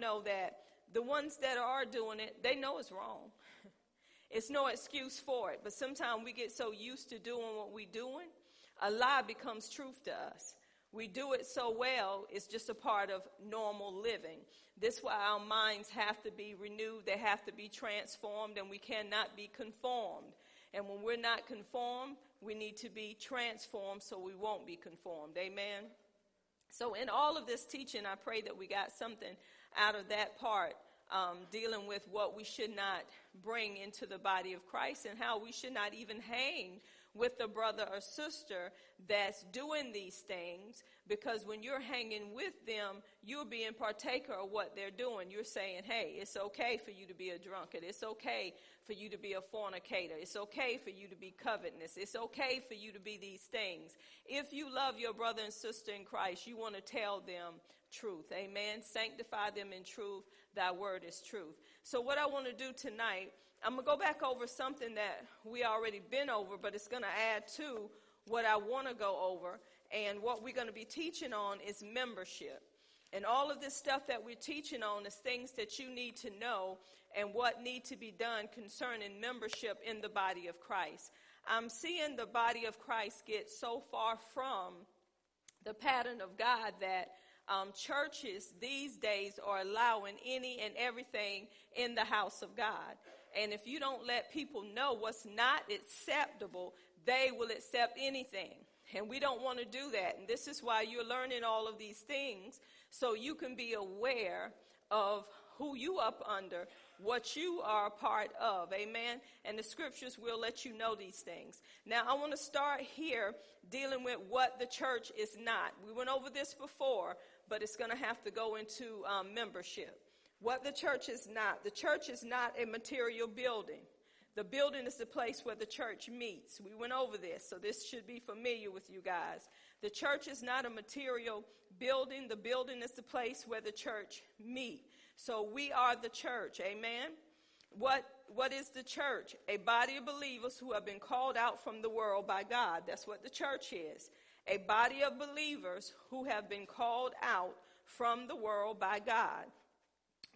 know that the ones that are doing it, they know it's wrong. it's no excuse for it. But sometimes we get so used to doing what we're doing, a lie becomes truth to us. We do it so well, it's just a part of normal living. This is why our minds have to be renewed, they have to be transformed, and we cannot be conformed. And when we're not conformed, we need to be transformed so we won't be conformed. Amen. So, in all of this teaching, I pray that we got something out of that part, um, dealing with what we should not bring into the body of Christ and how we should not even hang with a brother or sister that's doing these things because when you're hanging with them, you're being partaker of what they're doing. You're saying, hey, it's okay for you to be a drunkard. It's okay for you to be a fornicator. It's okay for you to be covetous. It's okay for you to be these things. If you love your brother and sister in Christ, you want to tell them truth. Amen. Sanctify them in truth. Thy word is truth. So what I want to do tonight, I'm going to go back over something that we already been over, but it's going to add to what I want to go over. And what we're going to be teaching on is membership. And all of this stuff that we're teaching on is things that you need to know and what need to be done concerning membership in the body of Christ. I'm seeing the body of Christ get so far from the pattern of God that um, churches these days are allowing any and everything in the house of God. And if you don't let people know what's not acceptable, they will accept anything. And we don't want to do that. And this is why you're learning all of these things so you can be aware of who you up under, what you are a part of. Amen. And the scriptures will let you know these things. Now I want to start here dealing with what the church is not. We went over this before, but it's going to have to go into um, membership. What the church is not. The church is not a material building. The building is the place where the church meets. We went over this, so this should be familiar with you guys. The church is not a material building. The building is the place where the church meet. So we are the church. Amen. What, what is the church? A body of believers who have been called out from the world by God. That's what the church is. A body of believers who have been called out from the world by God.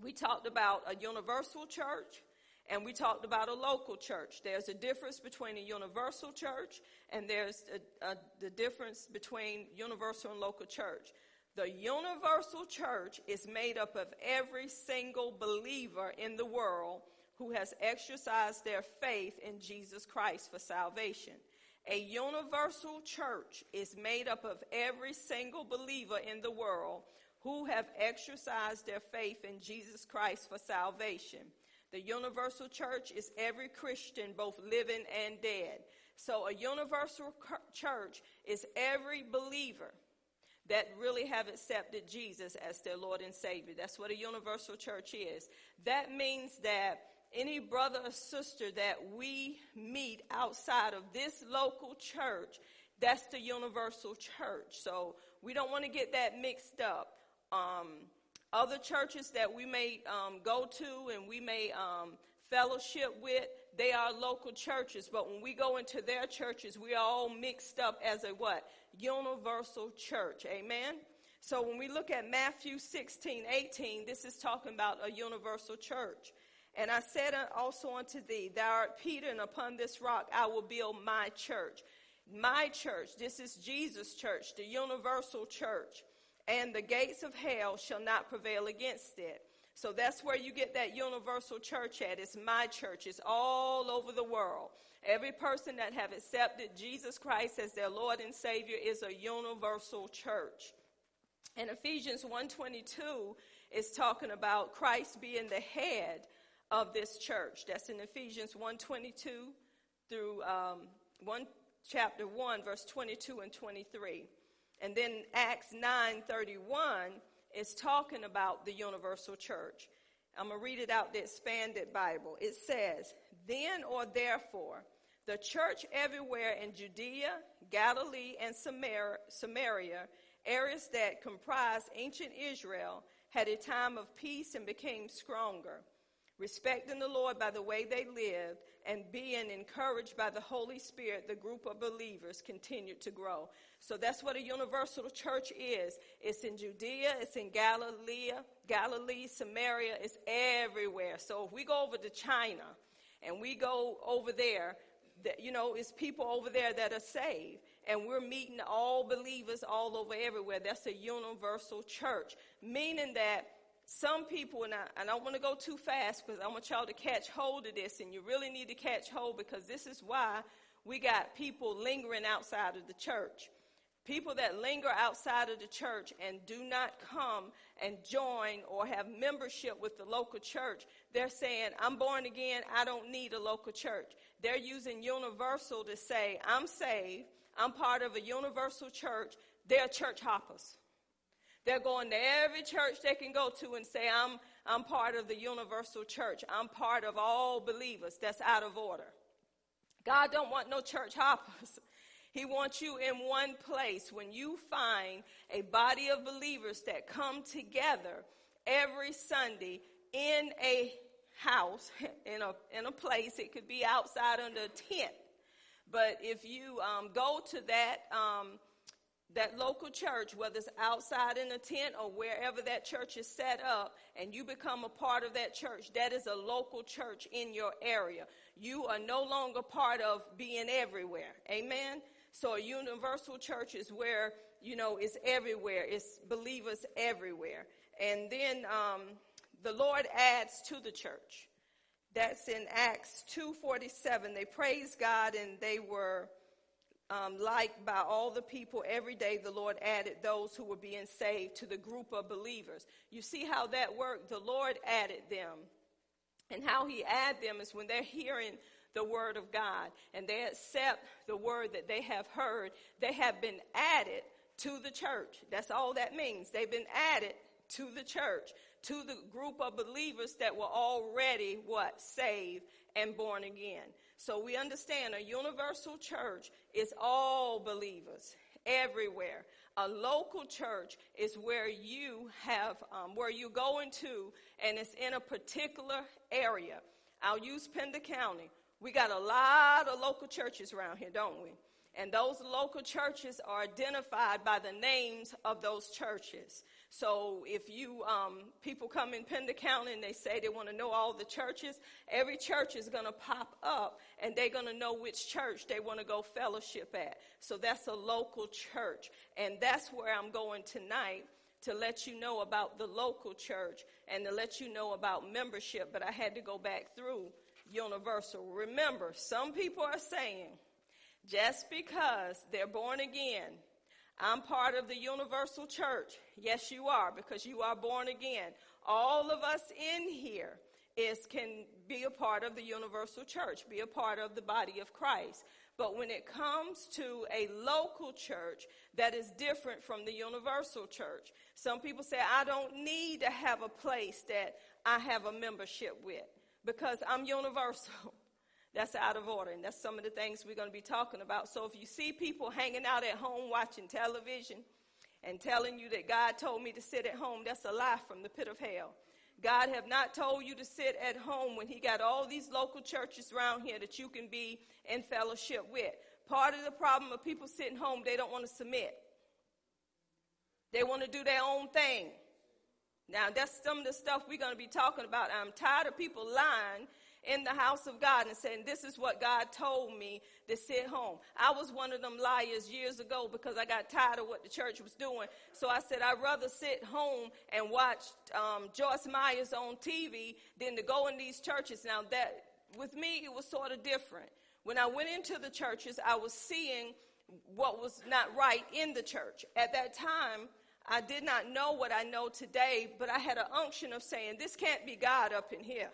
We talked about a universal church and we talked about a local church. There's a difference between a universal church and there's a, a, the difference between universal and local church. The universal church is made up of every single believer in the world who has exercised their faith in Jesus Christ for salvation. A universal church is made up of every single believer in the world who have exercised their faith in Jesus Christ for salvation. The universal church is every Christian, both living and dead. So a universal church is every believer that really have accepted Jesus as their Lord and Savior. That's what a universal church is. That means that any brother or sister that we meet outside of this local church, that's the universal church. So we don't want to get that mixed up. Um, other churches that we may um, go to and we may um, fellowship with, they are local churches. But when we go into their churches, we are all mixed up as a what? Universal church. Amen? So when we look at Matthew 16, 18, this is talking about a universal church. And I said also unto thee, Thou art Peter, and upon this rock I will build my church. My church, this is Jesus' church, the universal church and the gates of hell shall not prevail against it. So that's where you get that universal church at. It's my church. It's all over the world. Every person that have accepted Jesus Christ as their Lord and Savior is a universal church. And Ephesians 1:22 is talking about Christ being the head of this church. That's in Ephesians 1:22 through um, one chapter 1 verse 22 and 23. And then Acts 9:31 is talking about the universal church. I'm going to read it out the expanded Bible. It says, "Then or therefore the church everywhere in Judea, Galilee, and Samaria, areas that comprise ancient Israel, had a time of peace and became stronger. Respecting the Lord by the way they lived, and being encouraged by the Holy Spirit, the group of believers continued to grow. So that's what a universal church is. It's in Judea, it's in Galilee, Galilee, Samaria, it's everywhere. So if we go over to China and we go over there, that, you know, it's people over there that are saved. And we're meeting all believers all over everywhere. That's a universal church, meaning that some people, and I, I don't want to go too fast because I want y'all to catch hold of this, and you really need to catch hold because this is why we got people lingering outside of the church. People that linger outside of the church and do not come and join or have membership with the local church, they're saying, I'm born again, I don't need a local church. They're using universal to say, I'm saved, I'm part of a universal church. They're church hoppers. They're going to every church they can go to and say, I'm, I'm part of the universal church. I'm part of all believers. That's out of order. God don't want no church hoppers. He wants you in one place. When you find a body of believers that come together every Sunday in a house, in a, in a place, it could be outside under a tent. But if you um, go to that, um, that local church, whether it's outside in a tent or wherever that church is set up, and you become a part of that church, that is a local church in your area. You are no longer part of being everywhere. Amen? So a universal church is where, you know, it's everywhere. It's believers everywhere. And then um, the Lord adds to the church. That's in Acts 2.47. They praised God and they were um, liked by all the people every day, the Lord added those who were being saved to the group of believers. You see how that worked? The Lord added them. And how He add them is when they're hearing the Word of God and they accept the Word that they have heard, they have been added to the church. That's all that means. They've been added to the church, to the group of believers that were already what? Saved and born again. So we understand a universal church is all believers everywhere. A local church is where you have, um, where you go into and it's in a particular area. I'll use Pender County. We got a lot of local churches around here, don't we? And those local churches are identified by the names of those churches. So if you, um, people come in Pender County and they say they want to know all the churches, every church is going to pop up and they're going to know which church they want to go fellowship at. So that's a local church. And that's where I'm going tonight to let you know about the local church and to let you know about membership. But I had to go back through universal. Remember, some people are saying just because they're born again, I'm part of the universal church. Yes, you are, because you are born again. All of us in here is can be a part of the universal church, be a part of the body of Christ. But when it comes to a local church that is different from the universal church, some people say, I don't need to have a place that I have a membership with because I'm universal. That's out of order, and that's some of the things we're going to be talking about. So if you see people hanging out at home watching television and telling you that God told me to sit at home, that's a lie from the pit of hell. God have not told you to sit at home when he got all these local churches around here that you can be in fellowship with. Part of the problem of people sitting home, they don't want to submit. They want to do their own thing. Now, that's some of the stuff we're going to be talking about. I'm tired of people lying in the house of God and saying, This is what God told me to sit home. I was one of them liars years ago because I got tired of what the church was doing. So I said, I'd rather sit home and watch um, Joyce Meyers on TV than to go in these churches. Now, that with me, it was sort of different. When I went into the churches, I was seeing what was not right in the church. At that time, I did not know what I know today, but I had an unction of saying, This can't be God up in here.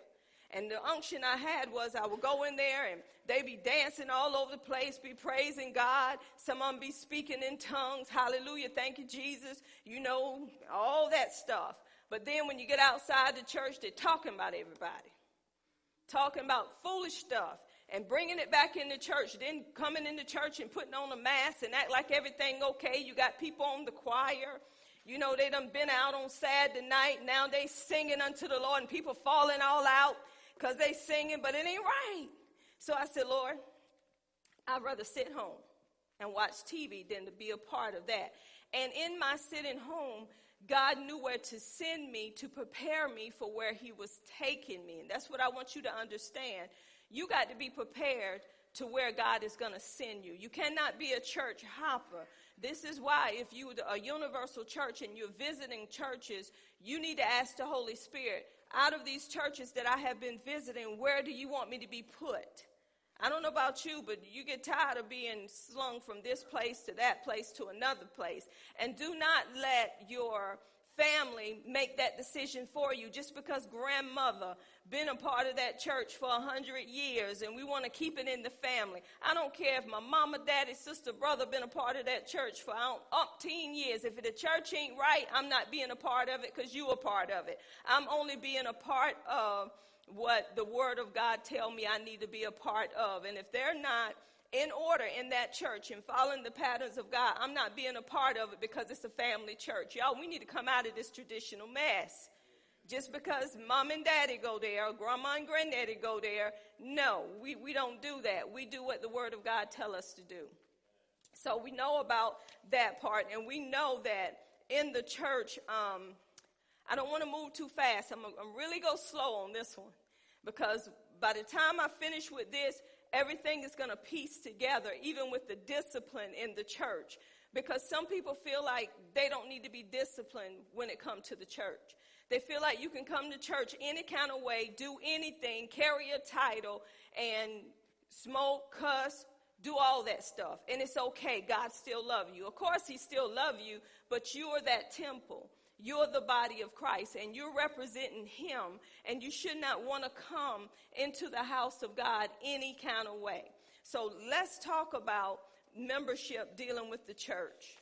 And the unction I had was I would go in there and they'd be dancing all over the place, be praising God. Some of them be speaking in tongues. Hallelujah. Thank you, Jesus. You know, all that stuff. But then when you get outside the church, they're talking about everybody. Talking about foolish stuff and bringing it back in the church. Then coming into church and putting on a mask and act like everything okay. You got people on the choir You know, they done been out on Saturday night. Now they singing unto the Lord and people falling all out because they singing, but it ain't right. So I said, Lord, I'd rather sit home and watch TV than to be a part of that. And in my sitting home, God knew where to send me to prepare me for where He was taking me. And that's what I want you to understand. You got to be prepared to where God is going to send you. You cannot be a church hopper. This is why, if you are a universal church and you're visiting churches, you need to ask the Holy Spirit, out of these churches that I have been visiting, where do you want me to be put? I don't know about you, but you get tired of being slung from this place to that place to another place. And do not let your family make that decision for you just because grandmother been a part of that church for a hundred years and we want to keep it in the family. I don't care if my mama, daddy, sister, brother been a part of that church for umpteen years. If the church ain't right, I'm not being a part of it because you a part of it. I'm only being a part of what the word of God tell me I need to be a part of. And if they're not in order in that church and following the patterns of God, I'm not being a part of it because it's a family church. Y'all, we need to come out of this traditional mess. Just because mom and daddy go there, or grandma and granddaddy go there, no, we, we don't do that. We do what the word of God tell us to do. So we know about that part, and we know that in the church, um, I don't want to move too fast. I'm, I'm really go slow on this one because by the time I finish with this, everything is going to piece together, even with the discipline in the church. Because some people feel like they don't need to be disciplined when it comes to the church. They feel like you can come to church any kind of way, do anything, carry a title, and smoke, cuss, do all that stuff. And it's okay. God still love you. Of course, he still love you, but you are that temple. You're the body of Christ and you're representing him and you should not want to come into the house of God any kind of way. So let's talk about membership dealing with the church.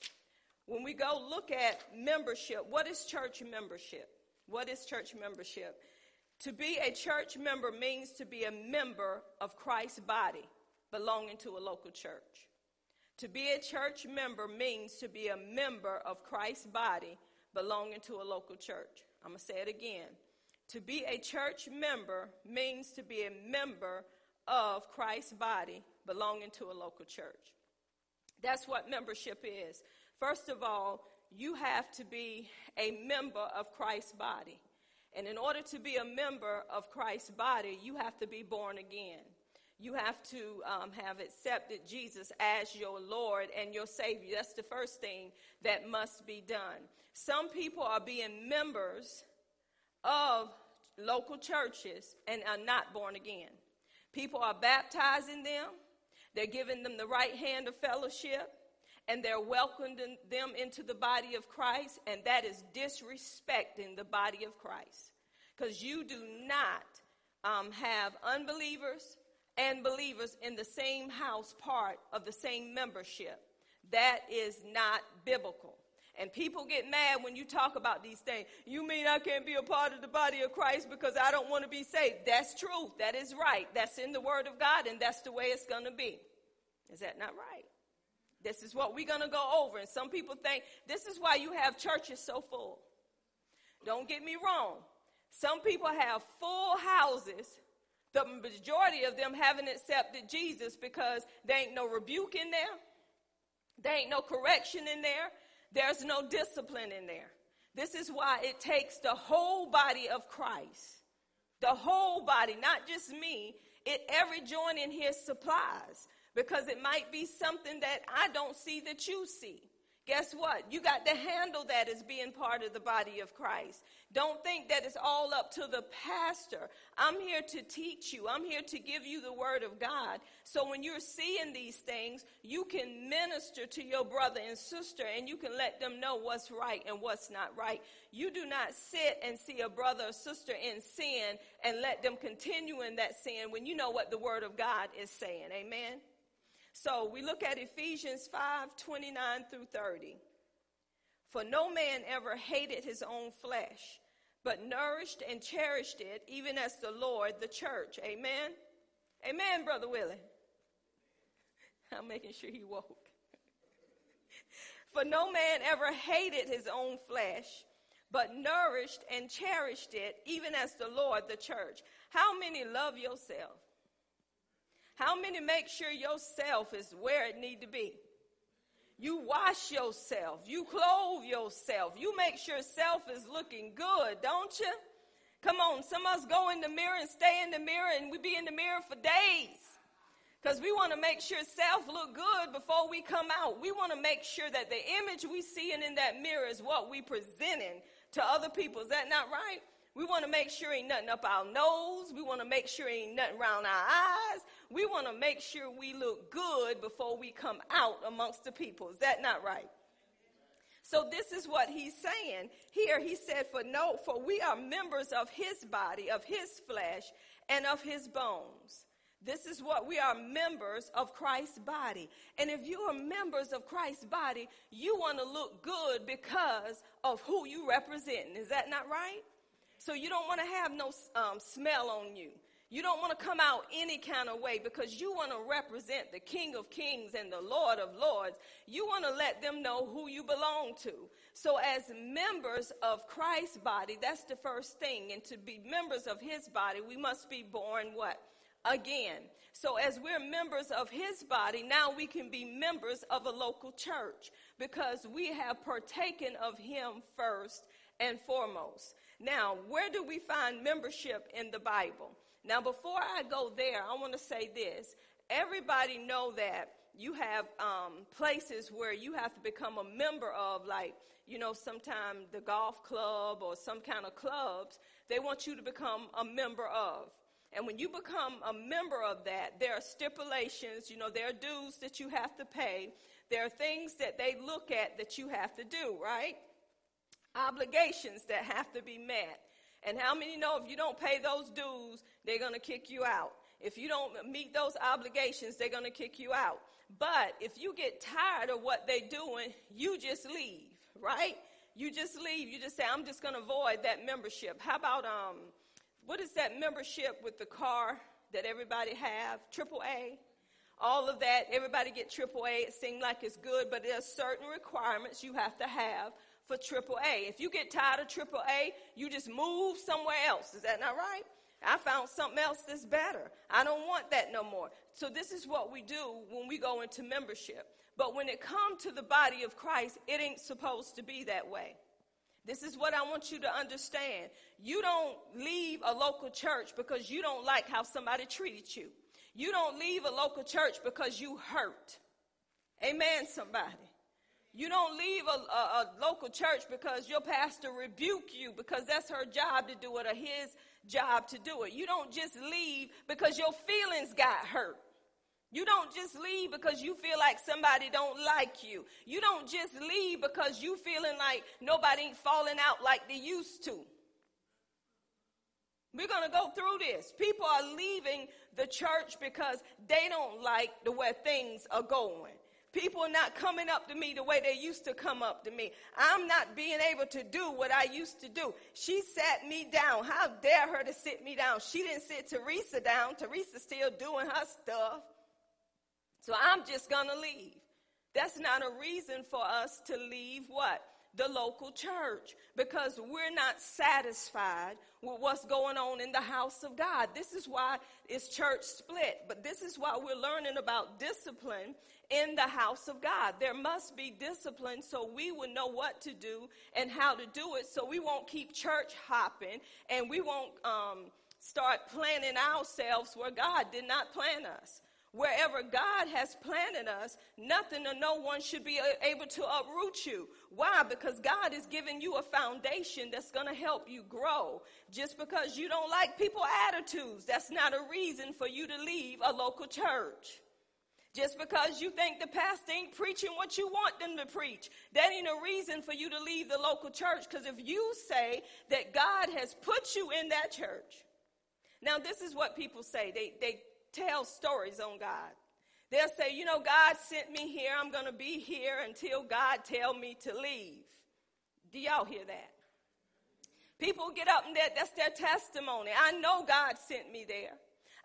When we go look at membership, what is church membership? What is church membership? To be a church member means to be a member of Christ's body belonging to a local church. To be a church member means to be a member of Christ's body belonging to a local church. I'm going to say it again. To be a church member means to be a member of Christ's body belonging to a local church. That's what membership is. First of all, you have to be a member of Christ's body. And in order to be a member of Christ's body, you have to be born again. You have to um, have accepted Jesus as your Lord and your Savior. That's the first thing that must be done. Some people are being members of local churches and are not born again. People are baptizing them, they're giving them the right hand of fellowship, and they're welcoming them into the body of Christ, and that is disrespecting the body of Christ. Because you do not um, have unbelievers and believers in the same house part of the same membership. That is not biblical. And people get mad when you talk about these things. You mean I can't be a part of the body of Christ because I don't want to be saved? That's truth. That is right. That's in the Word of God, and that's the way it's going to be. Is that not right? This is what we're going to go over. And some people think this is why you have churches so full. Don't get me wrong. Some people have full houses. The majority of them haven't accepted Jesus because there ain't no rebuke in there. There ain't no correction in there. There's no discipline in there. This is why it takes the whole body of Christ, the whole body, not just me. It every joint in here supplies because it might be something that I don't see that you see. Guess what? You got to handle that as being part of the body of Christ. Don't think that it's all up to the pastor. I'm here to teach you. I'm here to give you the word of God. So when you're seeing these things, you can minister to your brother and sister and you can let them know what's right and what's not right. You do not sit and see a brother or sister in sin and let them continue in that sin when you know what the word of God is saying. Amen. So we look at Ephesians 5 29 through 30. For no man ever hated his own flesh, but nourished and cherished it, even as the Lord, the church. Amen? Amen, Brother Willie. I'm making sure he woke. For no man ever hated his own flesh, but nourished and cherished it, even as the Lord the church. How many love yourself? How many make sure yourself is where it need to be? You wash yourself. You clothe yourself. You make sure self is looking good, don't you? Come on, some of us go in the mirror and stay in the mirror and we be in the mirror for days. Because we want to make sure self look good before we come out. We want to make sure that the image we see in that mirror is what we presenting to other people. Is that not right? We want to make sure ain't nothing up our nose. We want to make sure ain't nothing around our eyes. We want to make sure we look good before we come out amongst the people. Is that not right? So this is what he's saying. Here he said, for no, for we are members of his body, of his flesh, and of his bones. This is what we are members of Christ's body. And if you are members of Christ's body, you want to look good because of who you represent. Is that not right? So you don't want to have no um, smell on you. You don't want to come out any kind of way because you want to represent the King of Kings and the Lord of Lords. You want to let them know who you belong to. So as members of Christ's body, that's the first thing. And to be members of his body, we must be born what? Again. So as we're members of his body, now we can be members of a local church because we have partaken of him first and foremost. Now, where do we find membership in the Bible? Now, before I go there, I want to say this. Everybody know that you have um, places where you have to become a member of, like, you know, sometimes the golf club or some kind of clubs, they want you to become a member of. And when you become a member of that, there are stipulations, you know, there are dues that you have to pay. There are things that they look at that you have to do, right? obligations that have to be met. And how many know if you don't pay those dues, they're going to kick you out? If you don't meet those obligations, they're going to kick you out. But if you get tired of what they're doing, you just leave, right? You just leave. You just say, I'm just going to avoid that membership. How about, um, what is that membership with the car that everybody have? Triple A? All of that, everybody get triple A. It seems like it's good, but there's certain requirements you have to have for AAA. If you get tired of AAA, you just move somewhere else. Is that not right? I found something else that's better. I don't want that no more. So this is what we do when we go into membership. But when it comes to the body of Christ, it ain't supposed to be that way. This is what I want you to understand. You don't leave a local church because you don't like how somebody treated you. You don't leave a local church because you hurt. Amen, somebody. You don't leave a, a, a, local church because your pastor rebuke you because that's her job to do it or his job to do it. You don't just leave because your feelings got hurt. You don't just leave because you feel like somebody don't like you. You don't just leave because you feeling like nobody ain't falling out like they used to. We're going to go through this. People are leaving the church because they don't like the way things are going. People are not coming up to me the way they used to come up to me. I'm not being able to do what I used to do. She sat me down. How dare her to sit me down? She didn't sit Teresa down. Teresa's still doing her stuff. So I'm just going to leave. That's not a reason for us to leave what? the local church because we're not satisfied with what's going on in the house of God. This is why it's church split, but this is why we're learning about discipline in the house of God. There must be discipline so we will know what to do and how to do it so we won't keep church hopping and we won't um, start planning ourselves where God did not plan us. Wherever God has planted us, nothing or no one should be able to uproot you. Why? Because God is giving you a foundation that's going to help you grow. Just because you don't like people attitudes, that's not a reason for you to leave a local church. Just because you think the pastor ain't preaching what you want them to preach, that ain't a reason for you to leave the local church. Because if you say that God has put you in that church, now this is what people say. They, they tell stories on God. They'll say, you know, God sent me here. I'm going to be here until God tell me to leave. Do y'all hear that? People get up and that, that's their testimony. I know God sent me there.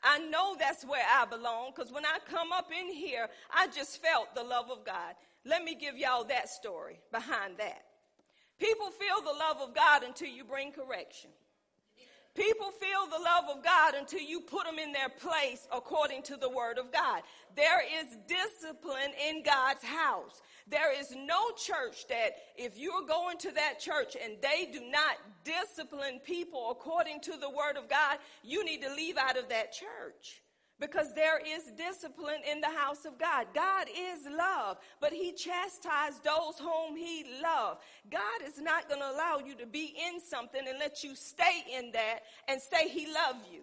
I know that's where I belong because when I come up in here, I just felt the love of God. Let me give y'all that story behind that. People feel the love of God until you bring correction. People feel the love of God until you put them in their place according to the word of God. There is discipline in God's house. There is no church that if you're going to that church and they do not discipline people according to the word of God, you need to leave out of that church because there is discipline in the house of God. God is love, but he chastised those whom he loved. God is not going to allow you to be in something and let you stay in that and say he loved you.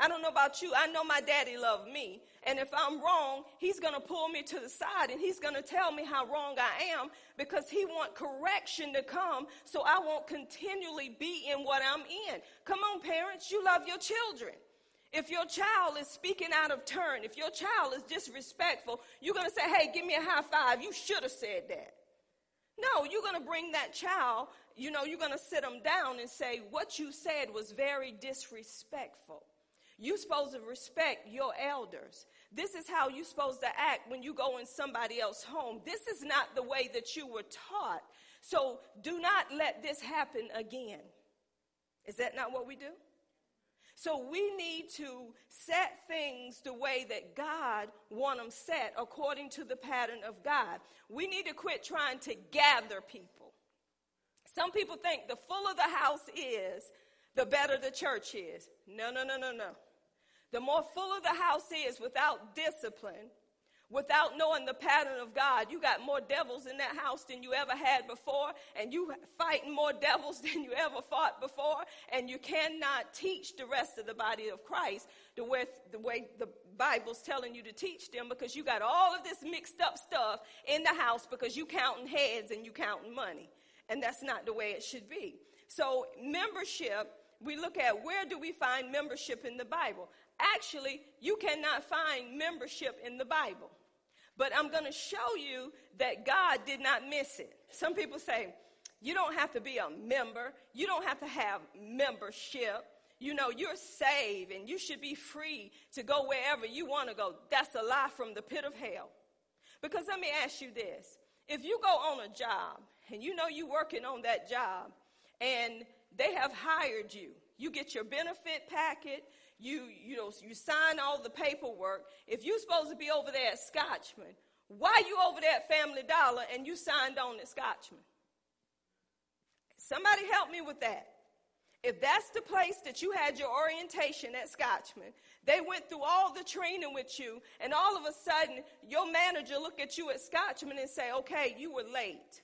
I don't know about you. I know my daddy loved me. And if I'm wrong, he's going to pull me to the side and he's going to tell me how wrong I am because he want correction to come so I won't continually be in what I'm in. Come on, parents. You love your children. If your child is speaking out of turn, if your child is disrespectful, you're going to say, hey, give me a high five. You should have said that. No, you're going to bring that child, you know, you're going to sit them down and say, what you said was very disrespectful. You're supposed to respect your elders. This is how you're supposed to act when you go in somebody else's home. This is not the way that you were taught. So do not let this happen again. Is that not what we do? So we need to set things the way that God want them set according to the pattern of God. We need to quit trying to gather people. Some people think the fuller the house is, the better the church is. No, no, no, no, no. The more fuller the house is without discipline, without knowing the pattern of God. You got more devils in that house than you ever had before, and you fighting more devils than you ever fought before, and you cannot teach the rest of the body of Christ the way the, way the Bible's telling you to teach them because you got all of this mixed up stuff in the house because you counting heads and you counting money. And that's not the way it should be. So membership, we look at where do we find membership in the Bible? Actually, you cannot find membership in the Bible. But I'm going to show you that God did not miss it. Some people say, you don't have to be a member. You don't have to have membership. You know, you're saved and you should be free to go wherever you want to go. That's a lie from the pit of hell. Because let me ask you this. If you go on a job and you know you're working on that job and they have hired you, you get your benefit packet, you, you know, you sign all the paperwork. If you're supposed to be over there at Scotchman, why you over there at Family Dollar and you signed on at Scotchman? Somebody help me with that. If that's the place that you had your orientation at Scotchman, they went through all the training with you, and all of a sudden your manager look at you at Scotchman and say, okay, you were late.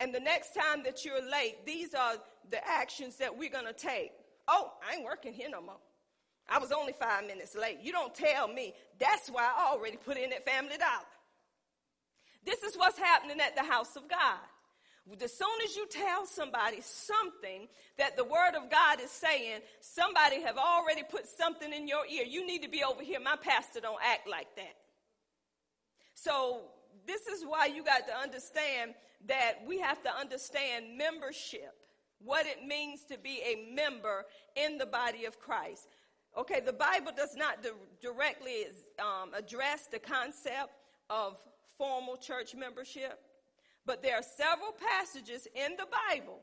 And the next time that you're late, these are the actions that we're going to take. Oh, I ain't working here no more. I was only five minutes late. You don't tell me. That's why I already put in that Family Dollar. This is what's happening at the house of God. As soon as you tell somebody something that the word of God is saying, somebody have already put something in your ear. You need to be over here. My pastor don't act like that. So this is why you got to understand that we have to understand membership, what it means to be a member in the body of Christ. Okay, the Bible does not di- directly um, address the concept of formal church membership, but there are several passages in the Bible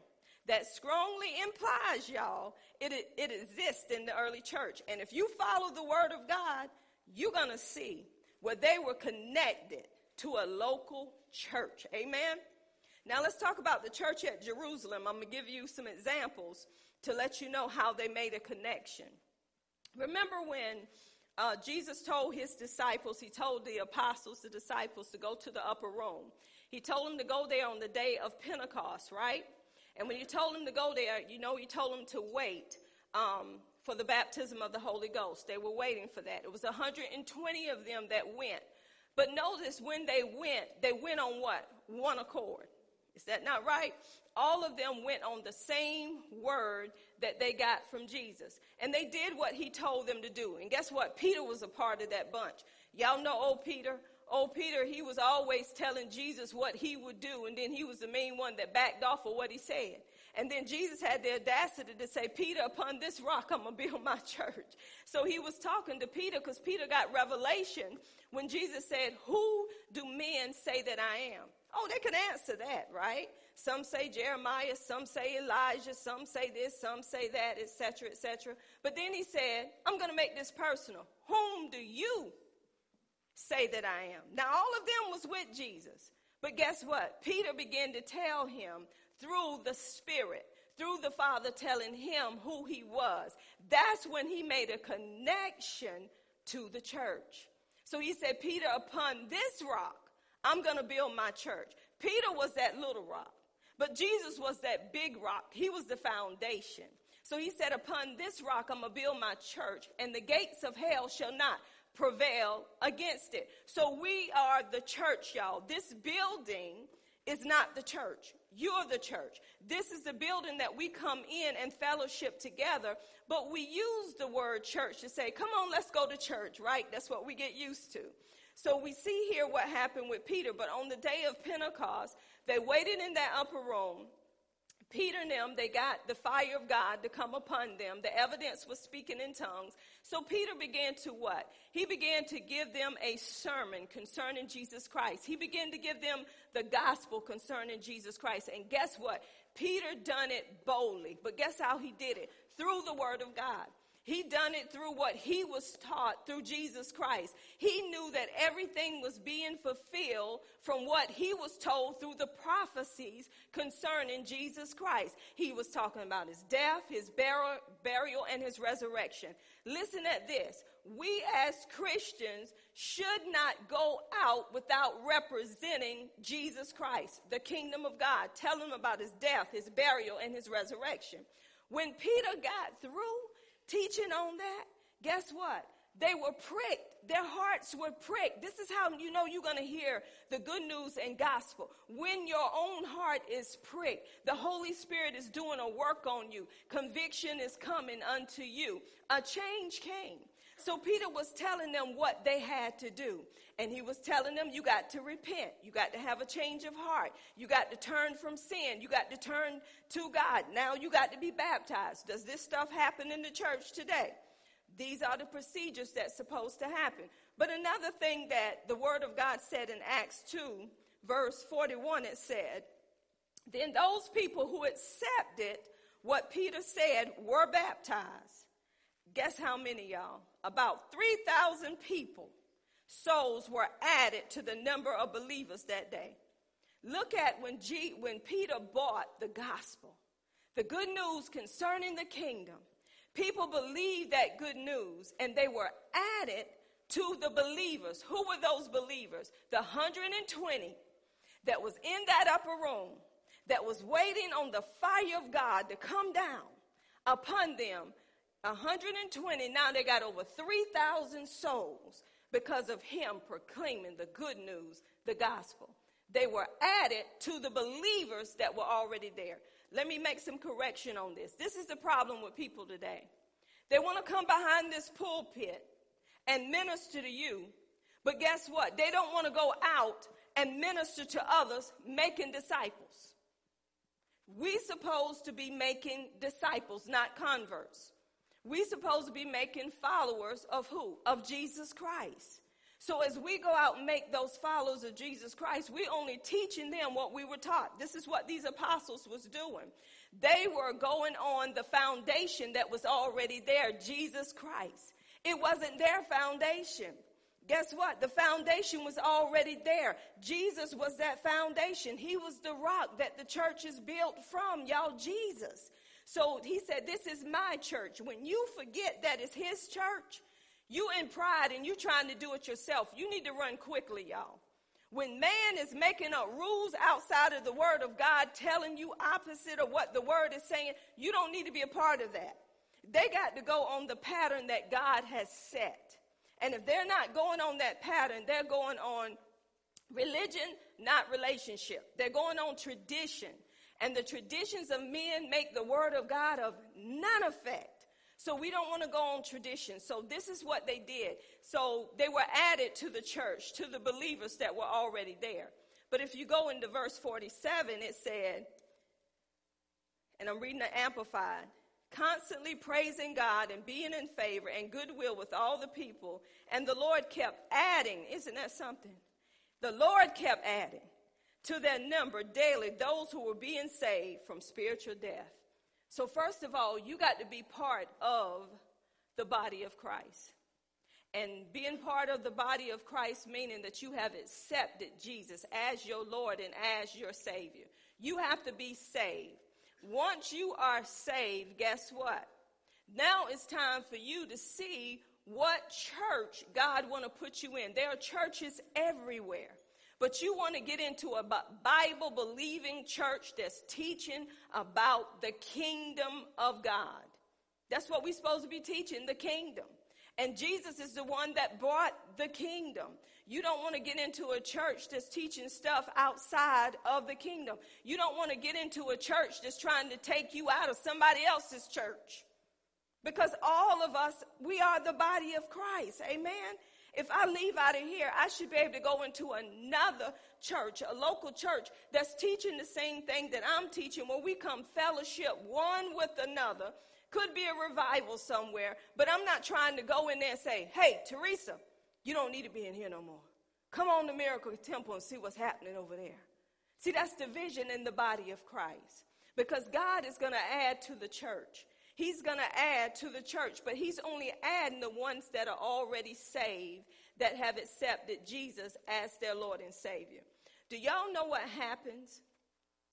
that strongly implies, y'all, it, it, it exists in the early church. And if you follow the word of God, you're going to see where they were connected to a local church. Amen? Now let's talk about the church at Jerusalem. I'm going to give you some examples to let you know how they made a connection. Remember when uh, Jesus told his disciples, he told the apostles, the disciples, to go to the upper room. He told them to go there on the day of Pentecost, right? And when he told them to go there, you know, he told them to wait um, for the baptism of the Holy Ghost. They were waiting for that. It was 120 of them that went. But notice when they went, they went on what? One accord. Is that not right? All of them went on the same word that they got from Jesus. And they did what he told them to do. And guess what? Peter was a part of that bunch. Y'all know old Peter? Old Peter, he was always telling Jesus what he would do. And then he was the main one that backed off of what he said. And then Jesus had the audacity to say, Peter, upon this rock, I'm going to build my church. So he was talking to Peter because Peter got revelation when Jesus said, Who do men say that I am? Oh, they could answer that, right? Some say Jeremiah, some say Elijah, some say this, some say that, etc., etc. But then he said, I'm going to make this personal. Whom do you say that I am? Now, all of them was with Jesus. But guess what? Peter began to tell him through the Spirit, through the Father telling him who he was. That's when he made a connection to the church. So he said, Peter, upon this rock, I'm going to build my church. Peter was that little rock, but Jesus was that big rock. He was the foundation. So he said, Upon this rock, I'm going to build my church, and the gates of hell shall not prevail against it. So we are the church, y'all. This building is not the church. You're the church. This is the building that we come in and fellowship together, but we use the word church to say, come on, let's go to church, right? That's what we get used to. So we see here what happened with Peter, but on the day of Pentecost, they waited in that upper room Peter and them, they got the fire of God to come upon them. The evidence was speaking in tongues. So Peter began to what? He began to give them a sermon concerning Jesus Christ. He began to give them the gospel concerning Jesus Christ. And guess what? Peter done it boldly. But guess how he did it? Through the word of God. He done it through what he was taught through Jesus Christ. He knew that everything was being fulfilled from what he was told through the prophecies concerning Jesus Christ. He was talking about his death, his burial, burial and his resurrection. Listen at this. We as Christians should not go out without representing Jesus Christ, the kingdom of God, telling him about his death, his burial, and his resurrection. When Peter got through, teaching on that, guess what? They were pricked. Their hearts were pricked. This is how you know you're going to hear the good news and gospel. When your own heart is pricked, the Holy Spirit is doing a work on you. Conviction is coming unto you. A change came. So Peter was telling them what they had to do. And he was telling them, you got to repent. You got to have a change of heart. You got to turn from sin. You got to turn to God. Now you got to be baptized. Does this stuff happen in the church today? These are the procedures that's supposed to happen. But another thing that the word of God said in Acts 2, verse 41, it said, Then those people who accepted what Peter said were baptized. Guess how many, y'all? About 3,000 people, souls were added to the number of believers that day. Look at when, G, when Peter bought the gospel, the good news concerning the kingdom. People believed that good news and they were added to the believers. Who were those believers? The 120 that was in that upper room that was waiting on the fire of God to come down upon them 120, now they got over 3,000 souls because of him proclaiming the good news, the gospel. They were added to the believers that were already there. Let me make some correction on this. This is the problem with people today. They want to come behind this pulpit and minister to you, but guess what? They don't want to go out and minister to others, making disciples. We supposed to be making disciples, not converts we supposed to be making followers of who? Of Jesus Christ. So as we go out and make those followers of Jesus Christ, we're only teaching them what we were taught. This is what these apostles was doing. They were going on the foundation that was already there, Jesus Christ. It wasn't their foundation. Guess what? The foundation was already there. Jesus was that foundation. He was the rock that the church is built from, y'all. Jesus. So he said, This is my church. When you forget that it's his church, you in pride and you trying to do it yourself. You need to run quickly, y'all. When man is making up rules outside of the word of God, telling you opposite of what the word is saying, you don't need to be a part of that. They got to go on the pattern that God has set. And if they're not going on that pattern, they're going on religion, not relationship. They're going on tradition and the traditions of men make the word of God of none effect. So we don't want to go on tradition. So this is what they did. So they were added to the church, to the believers that were already there. But if you go into verse 47, it said, and I'm reading the Amplified. Constantly praising God and being in favor and goodwill with all the people. And the Lord kept adding, isn't that something? The Lord kept adding to their number daily those who were being saved from spiritual death. So, first of all, you got to be part of the body of Christ. And being part of the body of Christ, meaning that you have accepted Jesus as your Lord and as your Savior. You have to be saved. Once you are saved, guess what? Now it's time for you to see what church God want to put you in. There are churches everywhere. But you want to get into a Bible believing church that's teaching about the kingdom of God. That's what we're supposed to be teaching, the kingdom. And Jesus is the one that brought the kingdom. You don't want to get into a church that's teaching stuff outside of the kingdom. You don't want to get into a church that's trying to take you out of somebody else's church. Because all of us, we are the body of Christ. Amen. If I leave out of here, I should be able to go into another church, a local church that's teaching the same thing that I'm teaching where we come fellowship one with another. Could be a revival somewhere, but I'm not trying to go in there and say, hey, Teresa, you don't need to be in here no more. Come on to Miracle Temple and see what's happening over there. See, that's division in the body of Christ because God is going to add to the church. He's going to add to the church, but he's only adding the ones that are already saved that have accepted Jesus as their Lord and Savior. Do y'all know what happens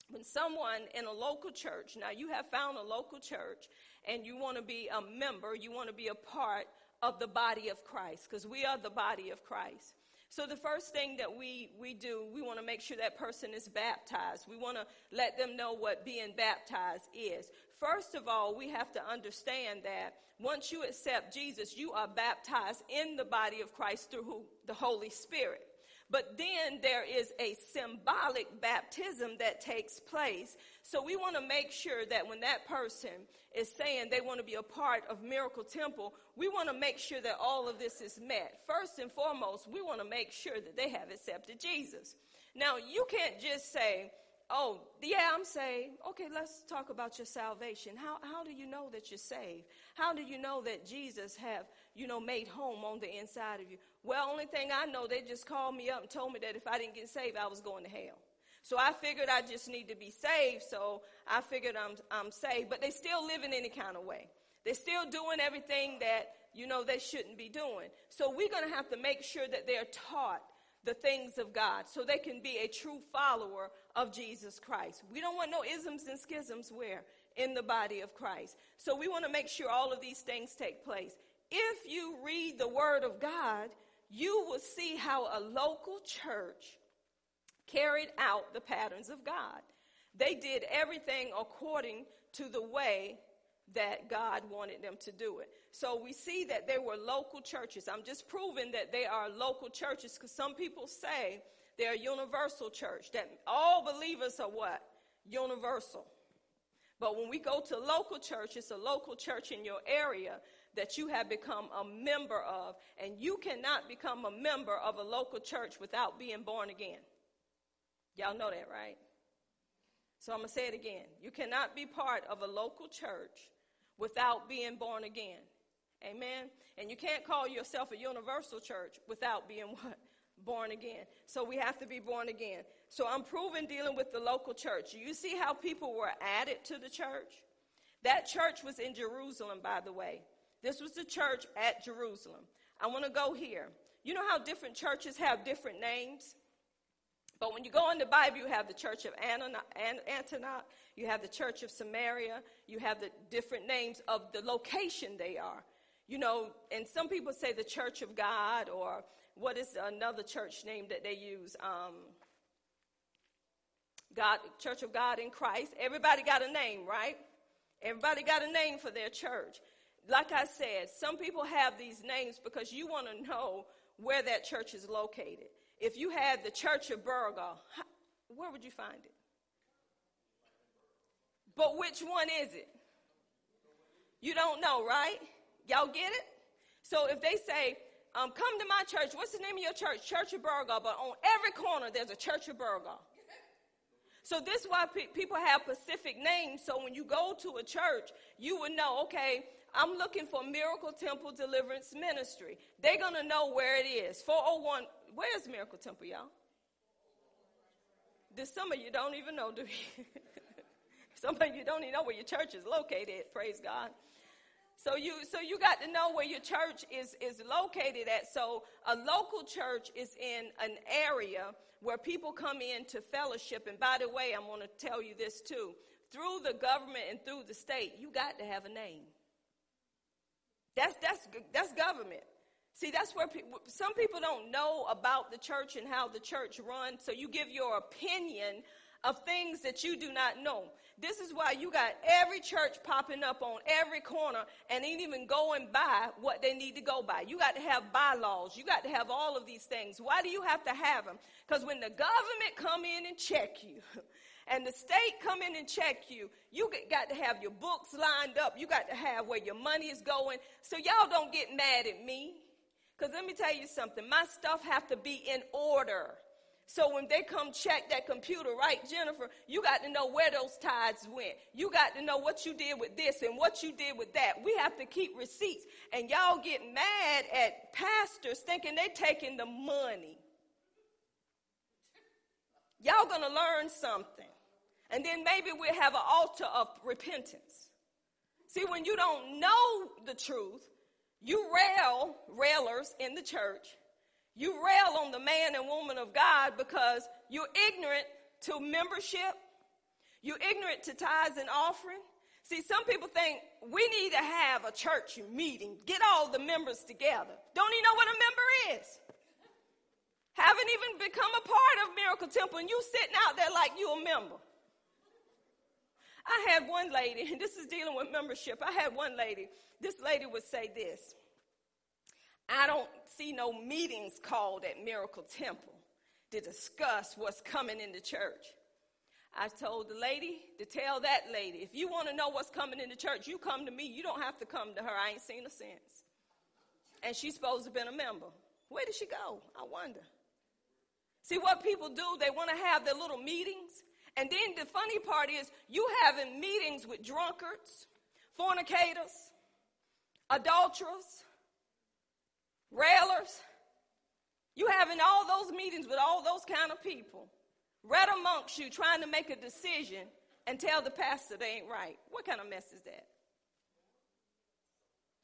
when someone in a local church, now you have found a local church and you want to be a member, you want to be a part of the body of Christ, because we are the body of Christ. So the first thing that we, we do, we want to make sure that person is baptized. We want to let them know what being baptized is. First of all, we have to understand that once you accept Jesus, you are baptized in the body of Christ through the Holy Spirit. But then there is a symbolic baptism that takes place. So we want to make sure that when that person is saying they want to be a part of Miracle Temple, we want to make sure that all of this is met. First and foremost, we want to make sure that they have accepted Jesus. Now, you can't just say, oh, yeah, I'm saved. Okay, let's talk about your salvation. How, how do you know that you're saved? How do you know that Jesus have, you know, made home on the inside of you? Well, only thing I know, they just called me up and told me that if I didn't get saved, I was going to hell. So I figured I just need to be saved. So I figured I'm, I'm saved, but they still live in any kind of way. They're still doing everything that, you know, they shouldn't be doing. So we're going to have to make sure that they're taught the things of God so they can be a true follower of Jesus Christ. We don't want no isms and schisms where? In the body of Christ. So we want to make sure all of these things take place. If you read the Word of God, you will see how a local church carried out the patterns of God. They did everything according to the way that God wanted them to do it. So we see that they were local churches. I'm just proving that they are local churches because some people say they're a universal church, that all believers are what? Universal. But when we go to local church, it's a local church in your area that you have become a member of. And you cannot become a member of a local church without being born again. Y'all know that, right? So I'm going to say it again. You cannot be part of a local church without being born again. Amen. And you can't call yourself a universal church without being what? Born again. So we have to be born again. So I'm proving dealing with the local church. You see how people were added to the church? That church was in Jerusalem, by the way. This was the church at Jerusalem. I want to go here. You know how different churches have different names? But when you go in the Bible, you have the church of Antioch, you have the church of Samaria, you have the different names of the location they are. You know, and some people say the church of God, or what is another church name that they use? Um, God, Church of God in Christ. Everybody got a name, right? Everybody got a name for their church. Like I said, some people have these names because you want to know where that church is located. If you had the Church of Burgal, where would you find it? But which one is it? You don't know, right? Y'all get it? So if they say, um, come to my church, what's the name of your church? Church of Burgal. But on every corner, there's a Church of Burgal. So this is why pe- people have specific names. So when you go to a church, you would know, okay, I'm looking for Miracle Temple Deliverance Ministry. They're going to know where it is. 401, where's Miracle Temple, y'all? This some of you don't even know, do you? some of you don't even know where your church is located, praise God. So you so you got to know where your church is is located at. So a local church is in an area where people come in to fellowship. And by the way, I'm going to tell you this too. Through the government and through the state, you got to have a name. That's that's that's government. See, that's where people, some people don't know about the church and how the church runs. So you give your opinion of things that you do not know. This is why you got every church popping up on every corner and ain't even going by what they need to go by. You got to have bylaws. You got to have all of these things. Why do you have to have them? Because when the government come in and check you, and the state come in and check you, you got to have your books lined up. You got to have where your money is going. So y'all don't get mad at me. Because let me tell you something. My stuff have to be in order. So when they come check that computer, right, Jennifer, you got to know where those tithes went. You got to know what you did with this and what you did with that. We have to keep receipts. And y'all get mad at pastors thinking they're taking the money. Y'all gonna learn something. And then maybe we'll have an altar of repentance. See, when you don't know the truth, you rail, railers in the church, you rail on the man and woman of God because you're ignorant to membership, you're ignorant to tithes and offering. See, some people think we need to have a church meeting, get all the members together. Don't even know what a member is. Haven't even become a part of Miracle Temple, and you sitting out there like you a member. I had one lady, and this is dealing with membership. I had one lady, this lady would say this I don't see no meetings called at Miracle Temple to discuss what's coming in the church. I told the lady to tell that lady, if you want to know what's coming in the church, you come to me. You don't have to come to her. I ain't seen her since. And she's supposed to have been a member. Where did she go? I wonder. See what people do, they want to have their little meetings. And then the funny part is you having meetings with drunkards, fornicators, adulterers, railers. You having all those meetings with all those kind of people, right amongst you, trying to make a decision and tell the pastor they ain't right. What kind of mess is that?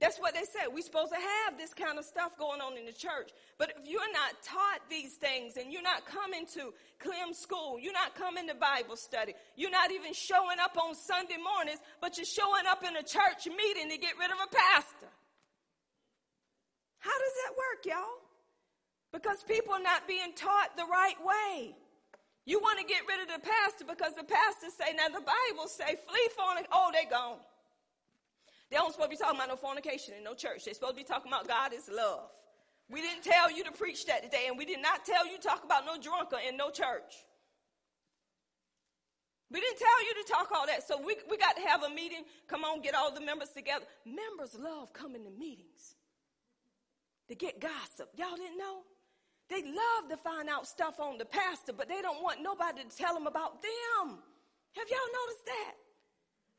That's what they said. We're supposed to have this kind of stuff going on in the church. But if you're not taught these things and you're not coming to Clem school, you're not coming to Bible study, you're not even showing up on Sunday mornings, but you're showing up in a church meeting to get rid of a pastor. How does that work, y'all? Because people are not being taught the right way. You want to get rid of the pastor because the pastor say, now the Bible say, flee fornication. Oh, they gone. They don't supposed to be talking about no fornication in no church. They're supposed to be talking about God is love. We didn't tell you to preach that today, and we did not tell you to talk about no drunker in no church. We didn't tell you to talk all that. So we, we got to have a meeting. Come on, get all the members together. Members love coming to meetings to get gossip. Y'all didn't know? They love to find out stuff on the pastor, but they don't want nobody to tell them about them. Have y'all noticed that?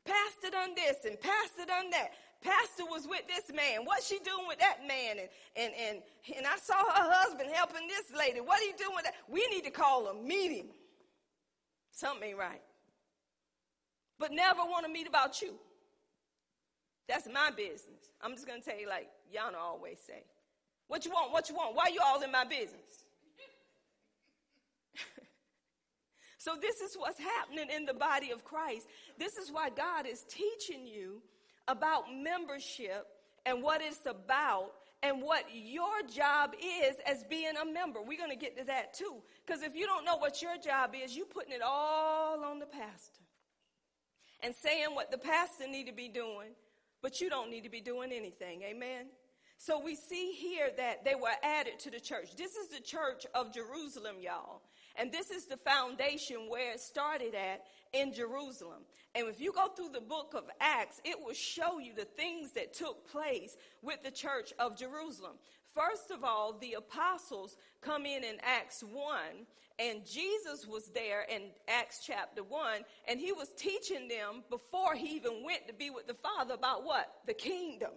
Pastor done this and pastor done that. Pastor was with this man. What's she doing with that man? And, and, and, and I saw her husband helping this lady. What are you doing with that? We need to call a meeting. Something ain't right. But never want to meet about you. That's my business. I'm just to tell you like Yana always say. What you want? What you want? Why you all in my business? so this is what's happening in the body of Christ. This is why God is teaching you about membership and what it's about and what your job is as being a member. We're going to get to that too. Because if you don't know what your job is, you're putting it all on the pastor and saying what the pastor need to be doing, but you don't need to be doing anything. Amen. So we see here that they were added to the church. This is the church of Jerusalem, y'all. And this is the foundation where it started at in Jerusalem. And if you go through the book of Acts, it will show you the things that took place with the church of Jerusalem. First of all, the apostles come in in Acts 1, and Jesus was there in Acts chapter 1, and he was teaching them before he even went to be with the Father about what? The kingdom.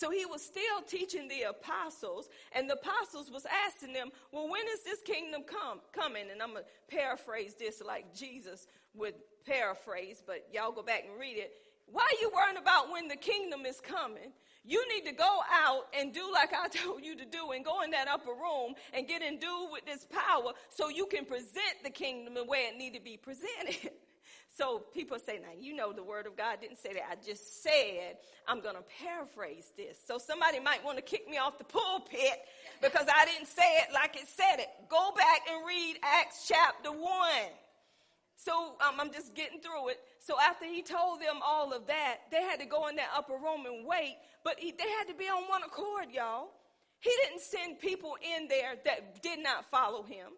So he was still teaching the apostles, and the apostles was asking them, well, when is this kingdom come, coming? And I'm going to paraphrase this like Jesus would paraphrase, but y'all go back and read it. Why are you worrying about when the kingdom is coming? You need to go out and do like I told you to do and go in that upper room and get endued with this power so you can present the kingdom the way it need to be presented. So people say, now you know the word of God didn't say that. I just said I'm going to paraphrase this. So somebody might want to kick me off the pulpit because I didn't say it like it said it. Go back and read Acts chapter 1. So um, I'm just getting through it. So after he told them all of that, they had to go in that upper room and wait. But he, they had to be on one accord, y'all. He didn't send people in there that did not follow him,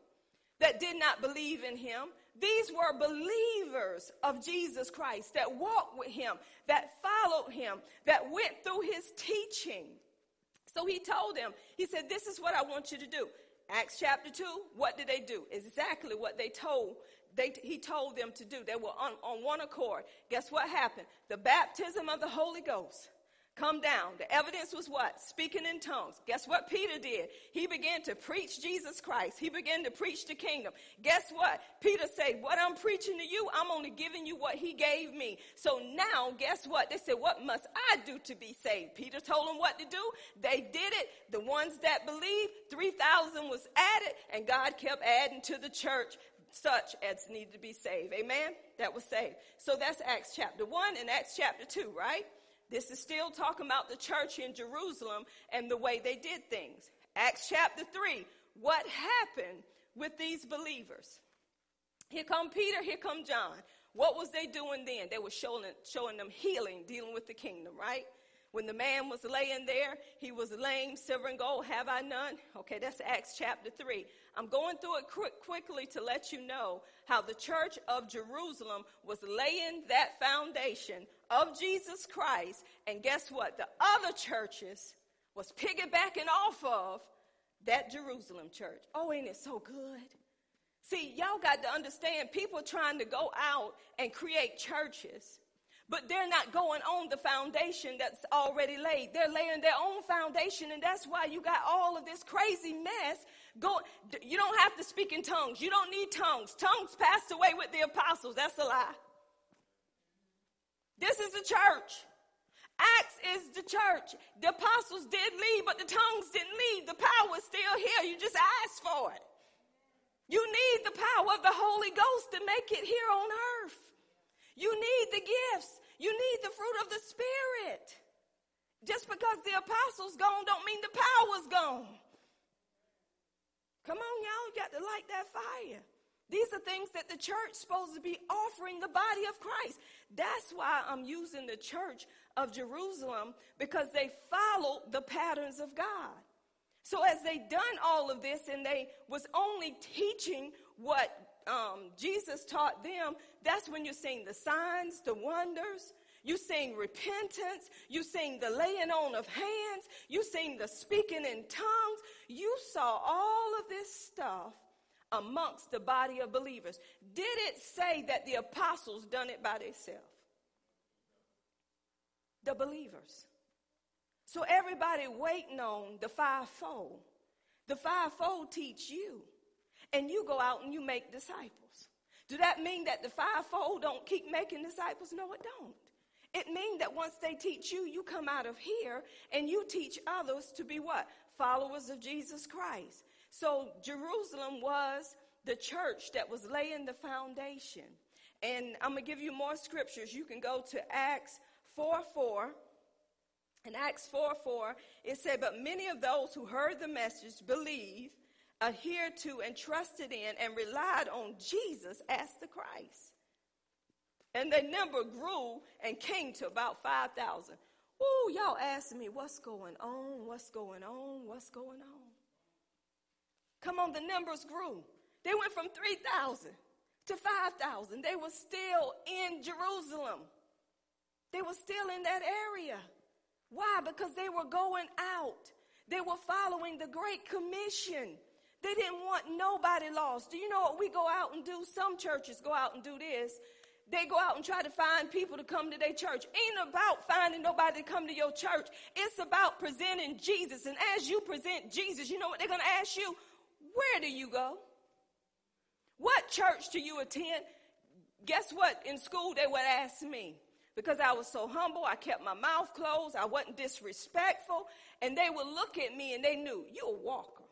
that did not believe in him, these were believers of Jesus Christ that walked with him, that followed him, that went through his teaching. So he told them, he said, This is what I want you to do. Acts chapter 2, what did they do? Exactly what they told. They, he told them to do. They were on, on one accord. Guess what happened? The baptism of the Holy Ghost come down. The evidence was what? Speaking in tongues. Guess what Peter did? He began to preach Jesus Christ. He began to preach the kingdom. Guess what? Peter said, what I'm preaching to you, I'm only giving you what he gave me. So now, guess what? They said, what must I do to be saved? Peter told them what to do. They did it. The ones that believed, 3,000 was added and God kept adding to the church such as needed to be saved. Amen? That was saved. So that's Acts chapter 1 and Acts chapter 2, right? This is still talking about the church in Jerusalem and the way they did things. Acts chapter 3. What happened with these believers? Here come Peter, here come John. What was they doing then? They were showing, showing them healing, dealing with the kingdom, right? When the man was laying there, he was lame, silver and gold have I none. Okay, that's Acts chapter 3. I'm going through it quick, quickly to let you know how the church of Jerusalem was laying that foundation of Jesus Christ. And guess what? The other churches was piggybacking off of that Jerusalem church. Oh, ain't it so good? See, y'all got to understand people trying to go out and create churches but they're not going on the foundation that's already laid. They're laying their own foundation, and that's why you got all of this crazy mess. Go, you don't have to speak in tongues. You don't need tongues. Tongues passed away with the apostles. That's a lie. This is the church. Acts is the church. The apostles did leave, but the tongues didn't leave. The power is still here. You just asked for it. You need the power of the Holy Ghost to make it here on earth. You need the gifts. You need the fruit of the Spirit. Just because the apostles gone don't mean the power's gone. Come on, y'all, you got to light that fire. These are things that the church supposed to be offering the body of Christ. That's why I'm using the church of Jerusalem because they followed the patterns of God. So as they done all of this and they was only teaching what um, Jesus taught them, that's when you're seeing the signs, the wonders. You're seeing repentance. You're seeing the laying on of hands. You're seeing the speaking in tongues. You saw all of this stuff amongst the body of believers. Did it say that the apostles done it by themselves? The believers. So everybody waiting on the fivefold. The fivefold teach you and you go out and you make disciples. Do that mean that the fivefold don't keep making disciples? No, it don't. It means that once they teach you, you come out of here and you teach others to be what? Followers of Jesus Christ. So Jerusalem was the church that was laying the foundation. And I'm going to give you more scriptures. You can go to Acts 4 4. In Acts 4 4, it said, But many of those who heard the message believed adhered to and trusted in and relied on Jesus as the Christ. And the number grew and came to about 5,000. Ooh, y'all asking me, what's going on? What's going on? What's going on? Come on, the numbers grew. They went from 3,000 to 5,000. They were still in Jerusalem. They were still in that area. Why? Because they were going out. They were following the Great Commission. They didn't want nobody lost. Do you know what we go out and do? Some churches go out and do this. They go out and try to find people to come to their church. Ain't about finding nobody to come to your church. It's about presenting Jesus. And as you present Jesus, you know what they're going to ask you? Where do you go? What church do you attend? Guess what? In school, they would ask me because I was so humble. I kept my mouth closed. I wasn't disrespectful. And they would look at me and they knew, you're a walker.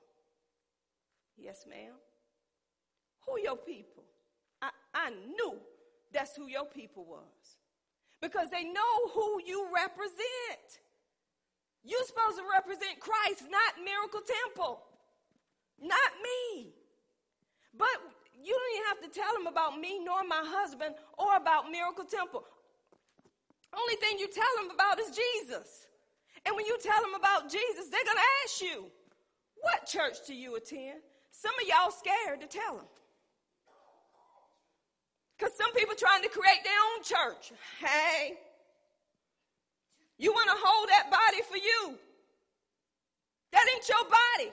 Yes, ma'am. Who your people? I, I knew that's who your people was. Because they know who you represent. You're supposed to represent Christ, not Miracle Temple. Not me. But you don't even have to tell them about me nor my husband or about Miracle Temple. Only thing you tell them about is Jesus. And when you tell them about Jesus, they're going to ask you, What church do you attend? Some of y'all scared to tell them. Because some people trying to create their own church. Hey, you want to hold that body for you. That ain't your body.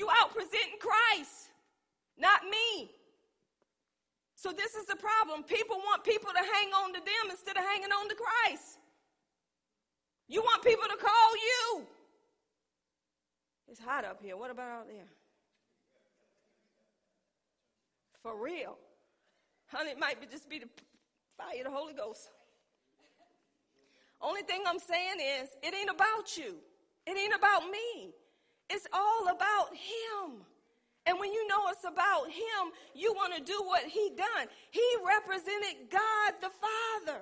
You out presenting Christ, not me. So this is the problem. People want people to hang on to them instead of hanging on to Christ. You want people to call you. It's hot up here. What about out there? For real. Honey, it might be just be the fire of the Holy Ghost. Only thing I'm saying is, it ain't about you. It ain't about me. It's all about Him. And when you know it's about Him, you want to do what He done. He represented God the Father.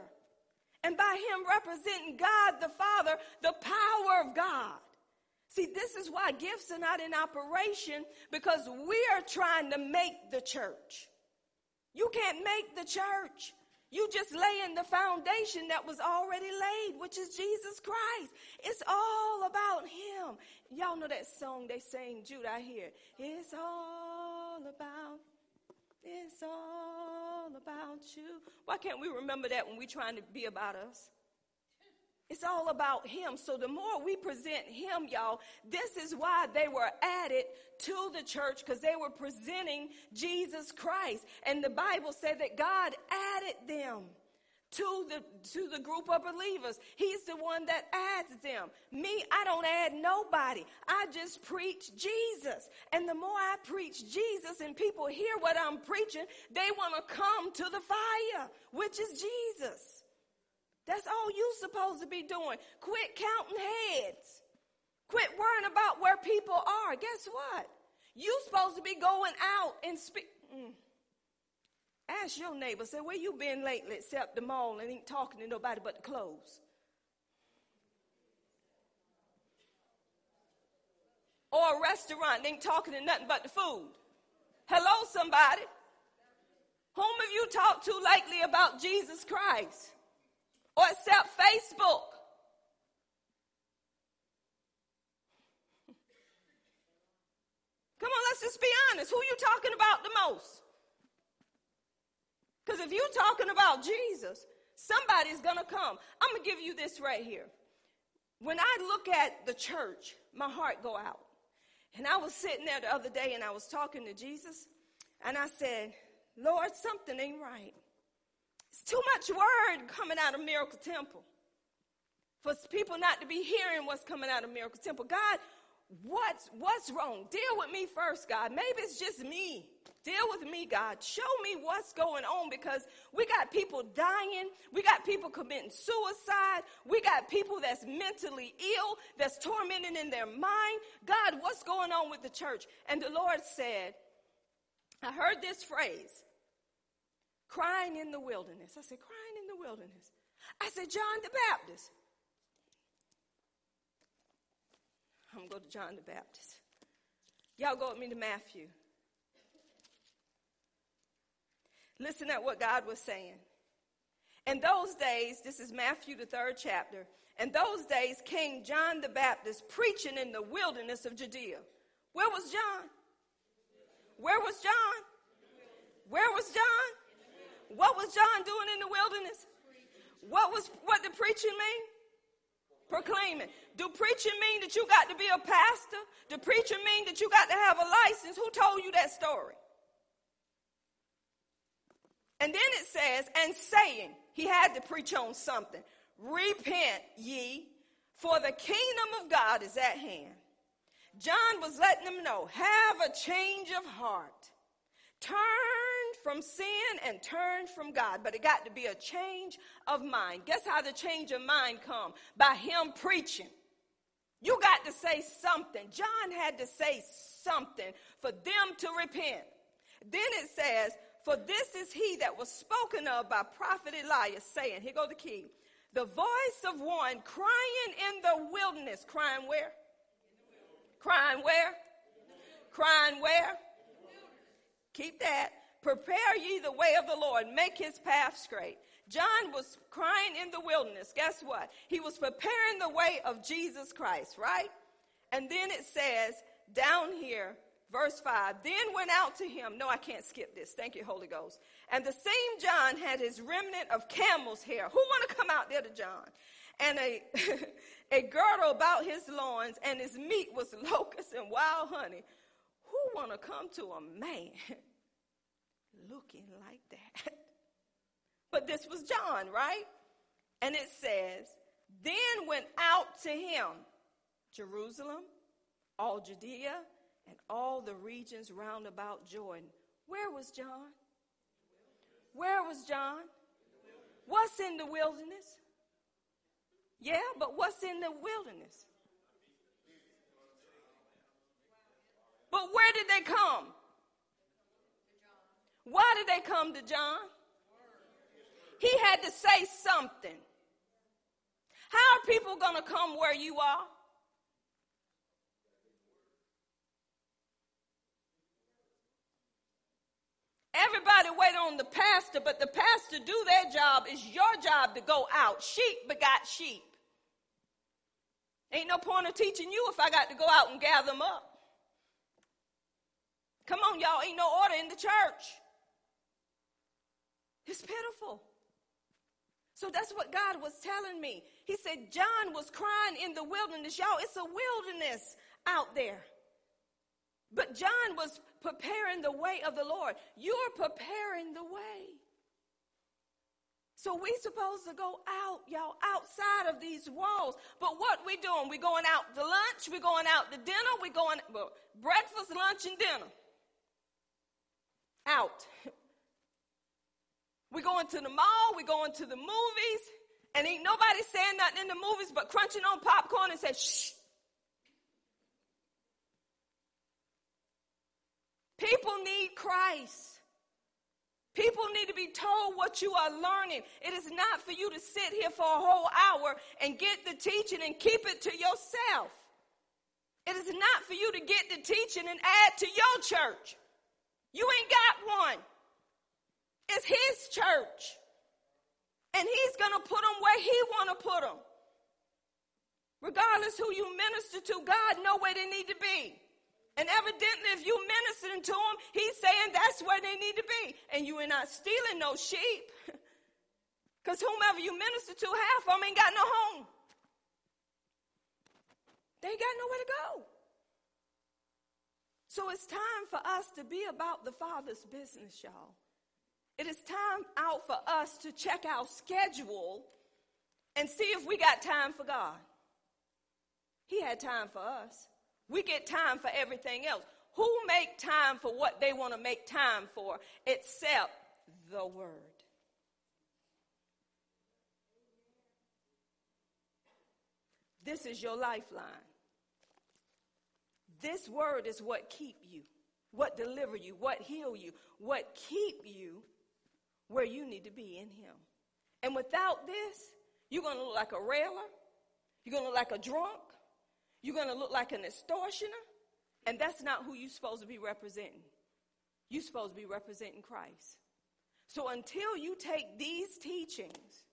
And by Him representing God the Father, the power of God. See, this is why gifts are not in operation because we are trying to make the church. You can't make the church. You just lay in the foundation that was already laid, which is Jesus Christ. It's all about Him. Y'all know that song they sang, Jude, I hear. It's all about, it's all about you. Why can't we remember that when we're trying to be about us? It's all about him. So the more we present him, y'all, this is why they were added to the church because they were presenting Jesus Christ. And the Bible said that God added them to the to the group of believers. He's the one that adds them. Me, I don't add nobody. I just preach Jesus. And the more I preach Jesus and people hear what I'm preaching, they want to come to the fire, which is Jesus. That's all you supposed to be doing. Quit counting heads. Quit worrying about where people are. Guess what? You supposed to be going out and speak. Mm. Ask your neighbor, say, where you been lately except the mall and ain't talking to nobody but the clothes? Or a restaurant, ain't talking to nothing but the food. Hello, somebody. Whom have you talked to lately about Jesus Christ? Or accept Facebook. Come on, let's just be honest. Who you talking about the most? Because if you're talking about Jesus, somebody's going to come. I'm going to give you this right here. When I look at the church, my heart go out. And I was sitting there the other day and I was talking to Jesus and I said, Lord, something ain't right. It's too much word coming out of Miracle Temple for people not to be hearing what's coming out of Miracle Temple. God, what's, what's wrong? Deal with me first, God. Maybe it's just me. Deal with me, God. Show me what's going on because we got people dying. We got people committing suicide. We got people that's mentally ill, that's tormented in their mind. God, what's going on with the church? And the Lord said, I heard this phrase crying in the wilderness. I said, crying in the wilderness. I said, John the Baptist. I'm going to go to John the Baptist. Y'all go with me to Matthew. Listen at what God was saying. In those days, this is Matthew, the third chapter. In those days, King John the Baptist preaching in the wilderness of Judea. Where was John? Where was John? Where was John? What was John doing in the wilderness? What was what did preaching mean? Proclaiming. Do preaching mean that you got to be a pastor? Do preaching mean that you got to have a license? Who told you that story? And then it says, and saying, he had to preach on something. Repent ye, for the kingdom of God is at hand. John was letting them know, have a change of heart. Turn from sin and turned from God. But it got to be a change of mind. Guess how the change of mind come? By him preaching. You got to say something. John had to say something for them to repent. Then it says, for this is he that was spoken of by prophet Elias, saying, Here go the key. The voice of one crying in the wilderness. Crying where? Crying where? Crying where? Keep that. Prepare ye the way of the Lord, make his path straight. John was crying in the wilderness. Guess what? He was preparing the way of Jesus Christ, right? And then it says down here, Verse 5 Then went out to him. No, I can't skip this. Thank you, Holy Ghost. And the same John had his remnant of camel's hair. Who want to come out there to John? And a, a girdle about his loins, and his meat was locusts and wild honey. Who want to come to a man looking like that? But this was John, right? And it says, Then went out to him Jerusalem, all Judea, and all the regions round about Jordan. Where was John? Where was John? What's in the wilderness? Yeah, but what's in the wilderness? But where did they come? Why did they come to John? He had to say something. How are people going to come where you are? Everybody wait on the pastor, but the pastor do their job. It's your job to go out. Sheep begot sheep. Ain't no point of teaching you if I got to go out and gather them up. Come on, y'all. Ain't no order in the church. It's pitiful. So that's what God was telling me. He said, John was crying in the wilderness. Y'all, it's a wilderness out there. But John was preparing the way of the Lord. You're preparing the way. So we supposed to go out, y'all, outside of these walls. But what we doing? We going out to lunch, we going out to dinner, we going well, breakfast, lunch, and dinner. Out. we going to the mall, we're going to the movies, and ain't nobody saying nothing in the movies but crunching on popcorn and say, shh. People need Christ. People need to be told what you are learning. It is not for you to sit here for a whole hour and get the teaching and keep it to yourself. It is not for you to get the teaching and add to your church. You ain't got one. It's his church. And he's going to put them where he want to put them. Regardless who you minister to, God know where they need to be. And evidently, if you ministering to them, he's saying that's where they need to be. And you are not stealing no sheep. Because whomever you minister to, half of them ain't got no home. They ain't got nowhere to go. So it's time for us to be about the Father's business, y'all. It is time out for us to check our schedule and see if we got time for God. He had time for us. We get time for everything else. Who make time for what they want to make time for except the word? This is your lifeline. This word is what keep you, what deliver you, what heal you, what keep you where you need to be in him. And without this, you're going to look like a railer. You're going to look like a drunk. You're going to look like an extortioner, and that's not who you're supposed to be representing. You're supposed to be representing Christ. So until you take these teachings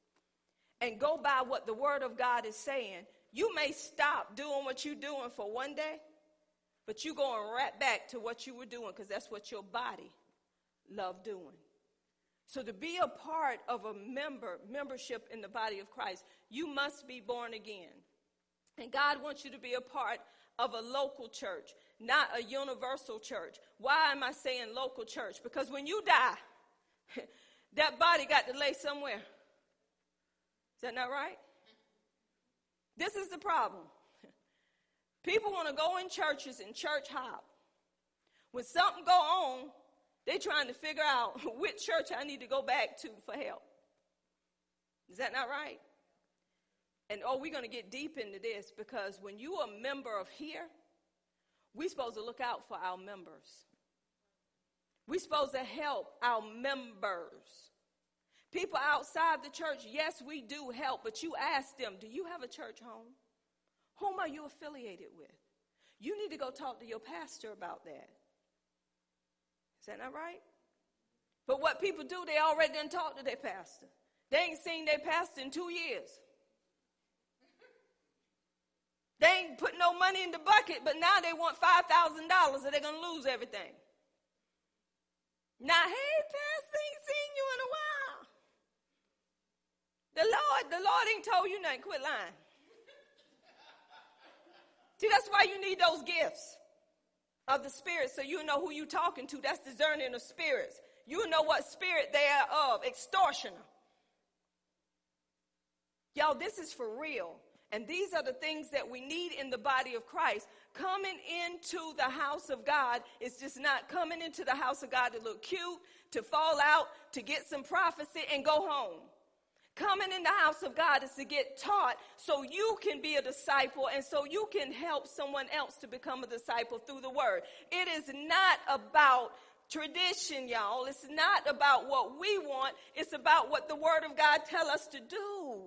and go by what the Word of God is saying, you may stop doing what you're doing for one day, But you're going right back to what you were doing because that's what your body loved doing. So to be a part of a member, membership in the body of Christ, you must be born again. And God wants you to be a part of a local church, not a universal church. Why am I saying local church? Because when you die, that body got to lay somewhere. Is that not right? This is the problem. People want to go in churches and church hop. When something go on, they're trying to figure out which church I need to go back to for help. Is that not right? And oh, we're going to get deep into this because when you are a member of here, we're supposed to look out for our members. We're supposed to help our members. People outside the church, yes, we do help, but you ask them, do you have a church home? Whom are you affiliated with? You need to go talk to your pastor about that. Is that not right? But what people do, they already done talk to their pastor. They ain't seen their pastor in two years. They ain't put no money in the bucket, but now they want $5,000 or they're going to lose everything. Now, hey, pastor, ain't seen you in a while. The Lord, the Lord ain't told you nothing. Quit lying. See, that's why you need those gifts of the Spirit so you know who you're talking to. That's discerning of spirits. You know what spirit they are of. Extortioner. Y'all, this is for real. And these are the things that we need in the body of Christ. Coming into the house of God is just not coming into the house of God to look cute, to fall out, to get some prophecy, and go home. Coming in the house of God is to get taught so you can be a disciple and so you can help someone else to become a disciple through the word. It is not about tradition, y'all. It's not about what we want. It's about what the word of God tell us to do.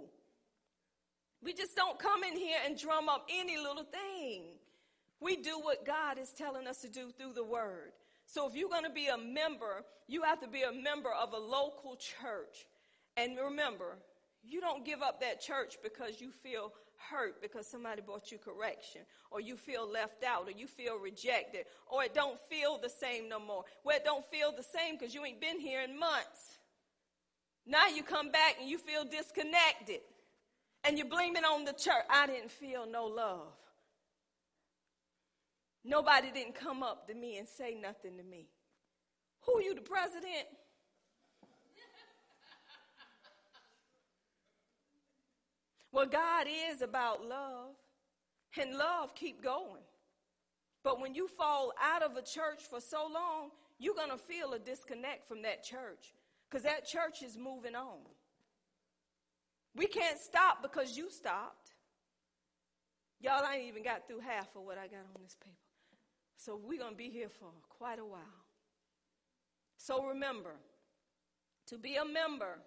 We just don't come in here and drum up any little thing. We do what God is telling us to do through the word. So if you're going to be a member, you have to be a member of a local church. And remember, you don't give up that church because you feel hurt because somebody brought you correction or you feel left out or you feel rejected or it don't feel the same no more. Well, it don't feel the same because you ain't been here in months. Now you come back and you feel disconnected and you blame it on the church. I didn't feel no love. Nobody didn't come up to me and say nothing to me. Who you, the president? Well, God is about love, and love keep going. But when you fall out of a church for so long, you're going to feel a disconnect from that church because that church is moving on. We can't stop because you stopped. Y'all, I ain't even got through half of what I got on this paper. So we're going to be here for quite a while. So remember, to be a member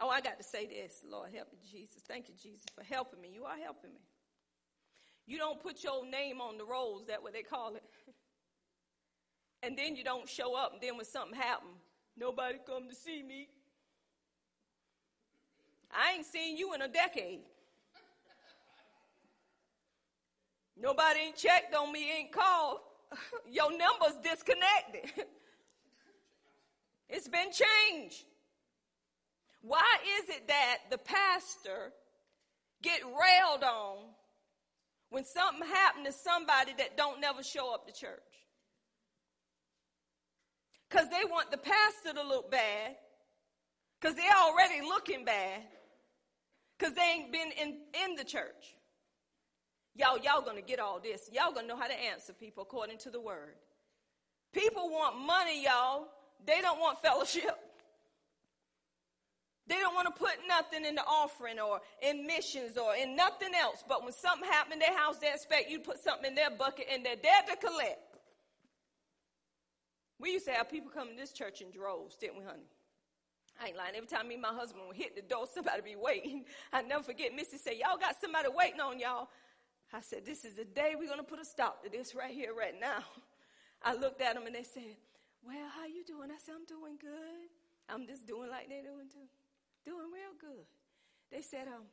Oh, I got to say this. Lord, help me, Jesus. Thank you, Jesus, for helping me. You are helping me. You don't put your name on the rolls, that what they call it. and then you don't show up, and then when something happens, nobody come to see me. I ain't seen you in a decade. Nobody ain't checked on me, ain't called. Your number's disconnected. it's been changed. Why is it that the pastor get railed on when something happened to somebody that don't never show up to church? Because they want the pastor to look bad, because they're already looking bad, because they ain't been in, in the church. Y'all, y'all gonna get all this. Y'all gonna know how to answer people according to the word. People want money, y'all. They don't want fellowship. They don't want to put nothing in the offering or in missions or in nothing else. But when something happened in their house, they expect you to put something in their bucket and they're there to collect. We used to have people come to this church in droves, didn't we, honey? I ain't lying. Every time me and my husband would hit the door, somebody be waiting. I never forget Missy say, Y'all got somebody waiting on y'all. I said, This is the day we're gonna put a stop to this right here, right now. I looked at them and they said, Well, how you doing? I said, I'm doing good. I'm just doing like they're doing too doing real good. They said, um,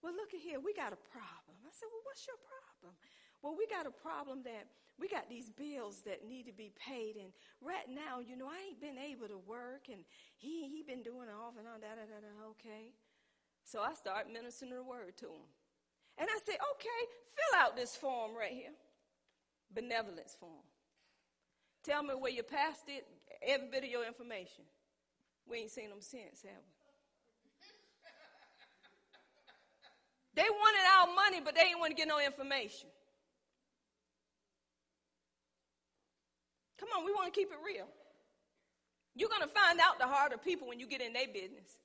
well, look at here, we got a problem. I said, well, what's your problem? Well, we got a problem that we got these bills that need to be paid, and right now, you know, I ain't been able to work, and he he been doing off and on, da da da da. Okay, so I start ministering the word to him, and I say, okay, fill out this form right here, benevolence form. Tell me where you passed it, every bit of your information. We ain't seen them since, have we? They wanted our money, but they didn't want to get no information. Come on, we want to keep it real. You're going to find out the heart of people when you get in their business.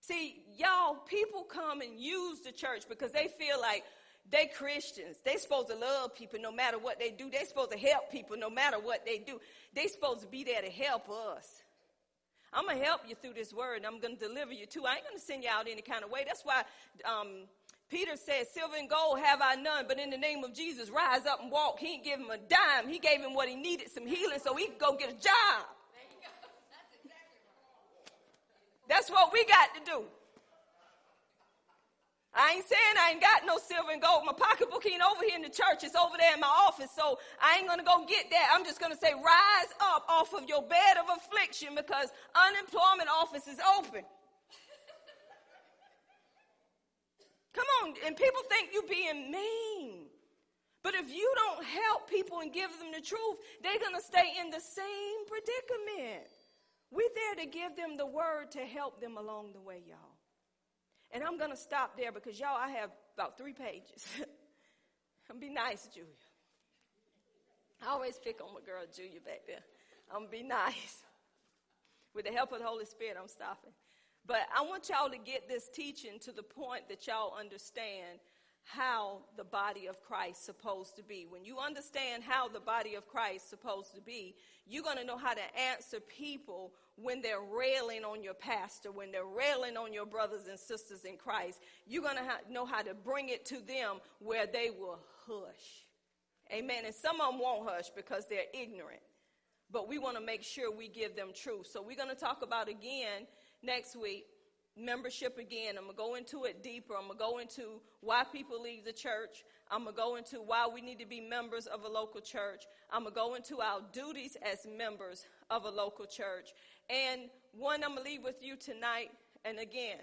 See, y'all, people come and use the church because they feel like they Christians. They supposed to love people no matter what they do. They supposed to help people no matter what they do. They supposed to be there to help us. I'm going to help you through this word and I'm going to deliver you too. I ain't going to send you out any kind of way. That's why um, Peter said, Silver and gold have I none, but in the name of Jesus, rise up and walk. He didn't give him a dime. He gave him what he needed, some healing, so he could go get a job. That's what we got to do. I ain't saying I ain't got no silver and gold. My pocketbook ain't over here in the church. It's over there in my office. So I ain't going to go get that. I'm just going to say, rise up off of your bed of affliction because unemployment office is open. Come on. And people think you're being mean. But if you don't help people and give them the truth, they're going to stay in the same predicament. We're there to give them the word to help them along the way, y'all. And I'm going to stop there because y'all, I have about three pages. I'm be nice, Julia. I always pick on my girl Julia back there. I'm gonna be nice. With the help of the Holy Spirit, I'm stopping. But I want y'all to get this teaching to the point that y'all understand how the body of Christ supposed to be. When you understand how the body of Christ supposed to be, you're going to know how to answer people when they're railing on your pastor, when they're railing on your brothers and sisters in Christ. You're going to ha- know how to bring it to them where they will hush. Amen. And some of them won't hush because they're ignorant. But we want to make sure we give them truth. So we're going to talk about again next week membership again. I'm going to go into it deeper. I'm going to go into why people leave the church. I'm going to go into why we need to be members of a local church. I'm going to go into our duties as members of a local church. And one I'm going to leave with you tonight. And again,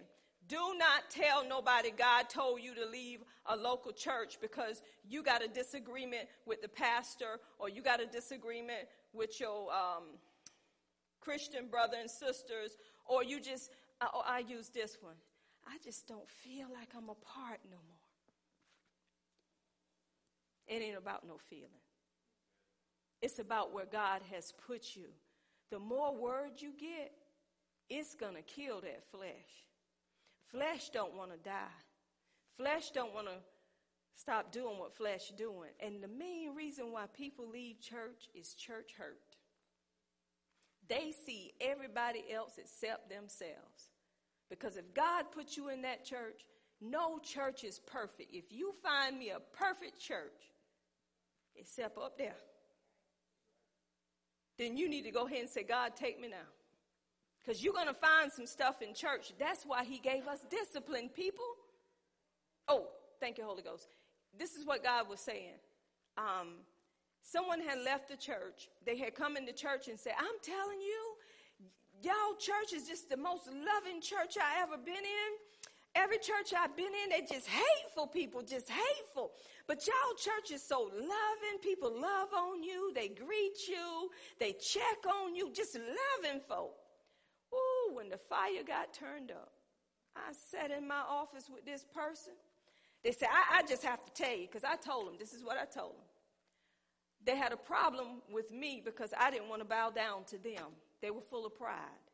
do not tell nobody God told you to leave a local church because you got a disagreement with the pastor or you got a disagreement with your um, Christian brother and sisters or you just I, oh, I use this one. I just don't feel like I'm a part no more. It ain't about no feeling. It's about where God has put you. The more word you get, it's going to kill that flesh. Flesh don't want to die. Flesh don't want to stop doing what flesh doing. And the main reason why people leave church is church hurt. They see everybody else except themselves. Because if God put you in that church, no church is perfect. If you find me a perfect church, except up there, then you need to go ahead and say, God, take me now. Because you're going to find some stuff in church. That's why he gave us discipline, people. Oh, thank you, Holy Ghost. This is what God was saying. Um, someone had left the church. They had come into church and said, I'm telling you, y'all church is just the most loving church I ever been in. Every church I've been in, they just hateful people, just hateful. But y'all church is so loving. People love on you. They greet you. They check on you. Just loving folk. Ooh, when the fire got turned up, I sat in my office with this person. They said, I, I just have to tell you, because I told them, this is what I told them. They had a problem with me because I didn't want to bow down to them. They were full of pride.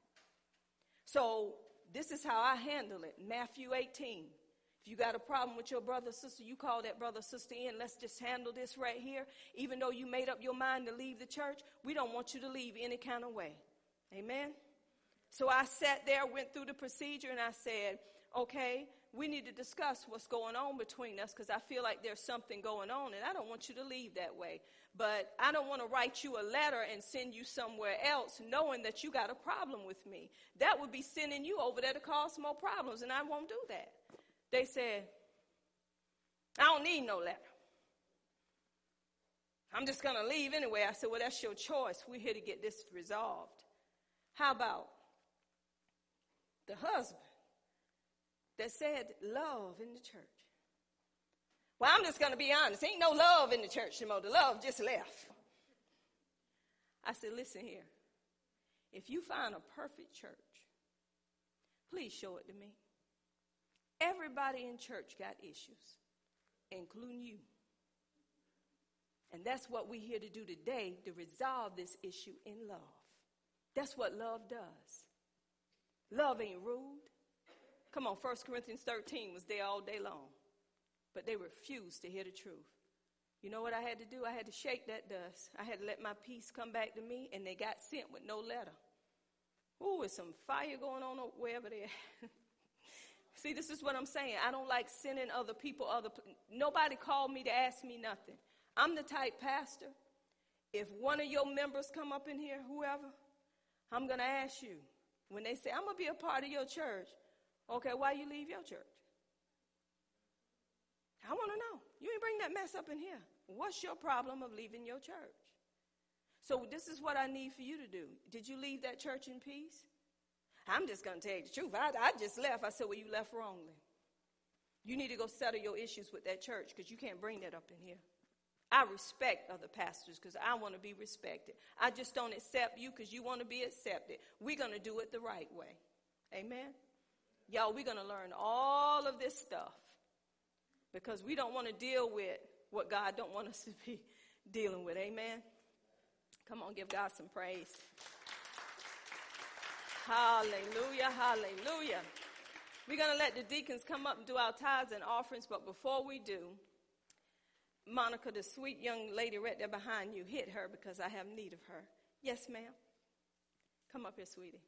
So this is how I handle it. Matthew 18. If you got a problem with your brother or sister, you call that brother or sister in. Let's just handle this right here. Even though you made up your mind to leave the church, we don't want you to leave any kind of way. Amen? So I sat there, went through the procedure, and I said, okay, we need to discuss what's going on between us because I feel like there's something going on, and I don't want you to leave that way. But I don't want to write you a letter and send you somewhere else knowing that you got a problem with me. That would be sending you over there to cause more problems, and I won't do that. They said, I don't need no letter. I'm just going to leave anyway. I said, Well, that's your choice. We're here to get this resolved. How about the husband that said love in the church? Well, I'm just going to be honest. Ain't no love in the church anymore. The love just left. I said, Listen here. If you find a perfect church, please show it to me. Everybody in church got issues, including you. And that's what we're here to do today to resolve this issue in love. That's what love does. Love ain't rude. Come on, 1 Corinthians 13 was there all day long. But they refused to hear the truth. You know what I had to do? I had to shake that dust. I had to let my peace come back to me, and they got sent with no letter. Ooh, there's some fire going on wherever they're See, this is what I'm saying. I don't like sending other people other. Nobody called me to ask me nothing. I'm the type pastor. If one of your members come up in here, whoever, I'm to ask you. When they say, I'm to be a part of your church, okay, why you leave your church? I want to know. You ain't bring that mess up in here. What's your problem of leaving your church? So this is what I need for you to do. Did you leave that church in peace? I'm just going to tell you the truth. I, I just left. I said, well, you left wrongly. You need to go settle your issues with that church because you can't bring that up in here. I respect other pastors because I want to be respected. I just don't accept you because you want to be accepted. We're going to do it the right way. Amen? Y'all, we're going to learn all of this stuff because we don't want to deal with what God don't want us to be dealing with. Amen? Come on, give God some praise. Hallelujah, hallelujah. We're going to let the deacons come up and do our tithes and offerings, but before we do, Monica, the sweet young lady right there behind you, hit her because I have need of her. Yes, ma'am. Come up here, sweetie.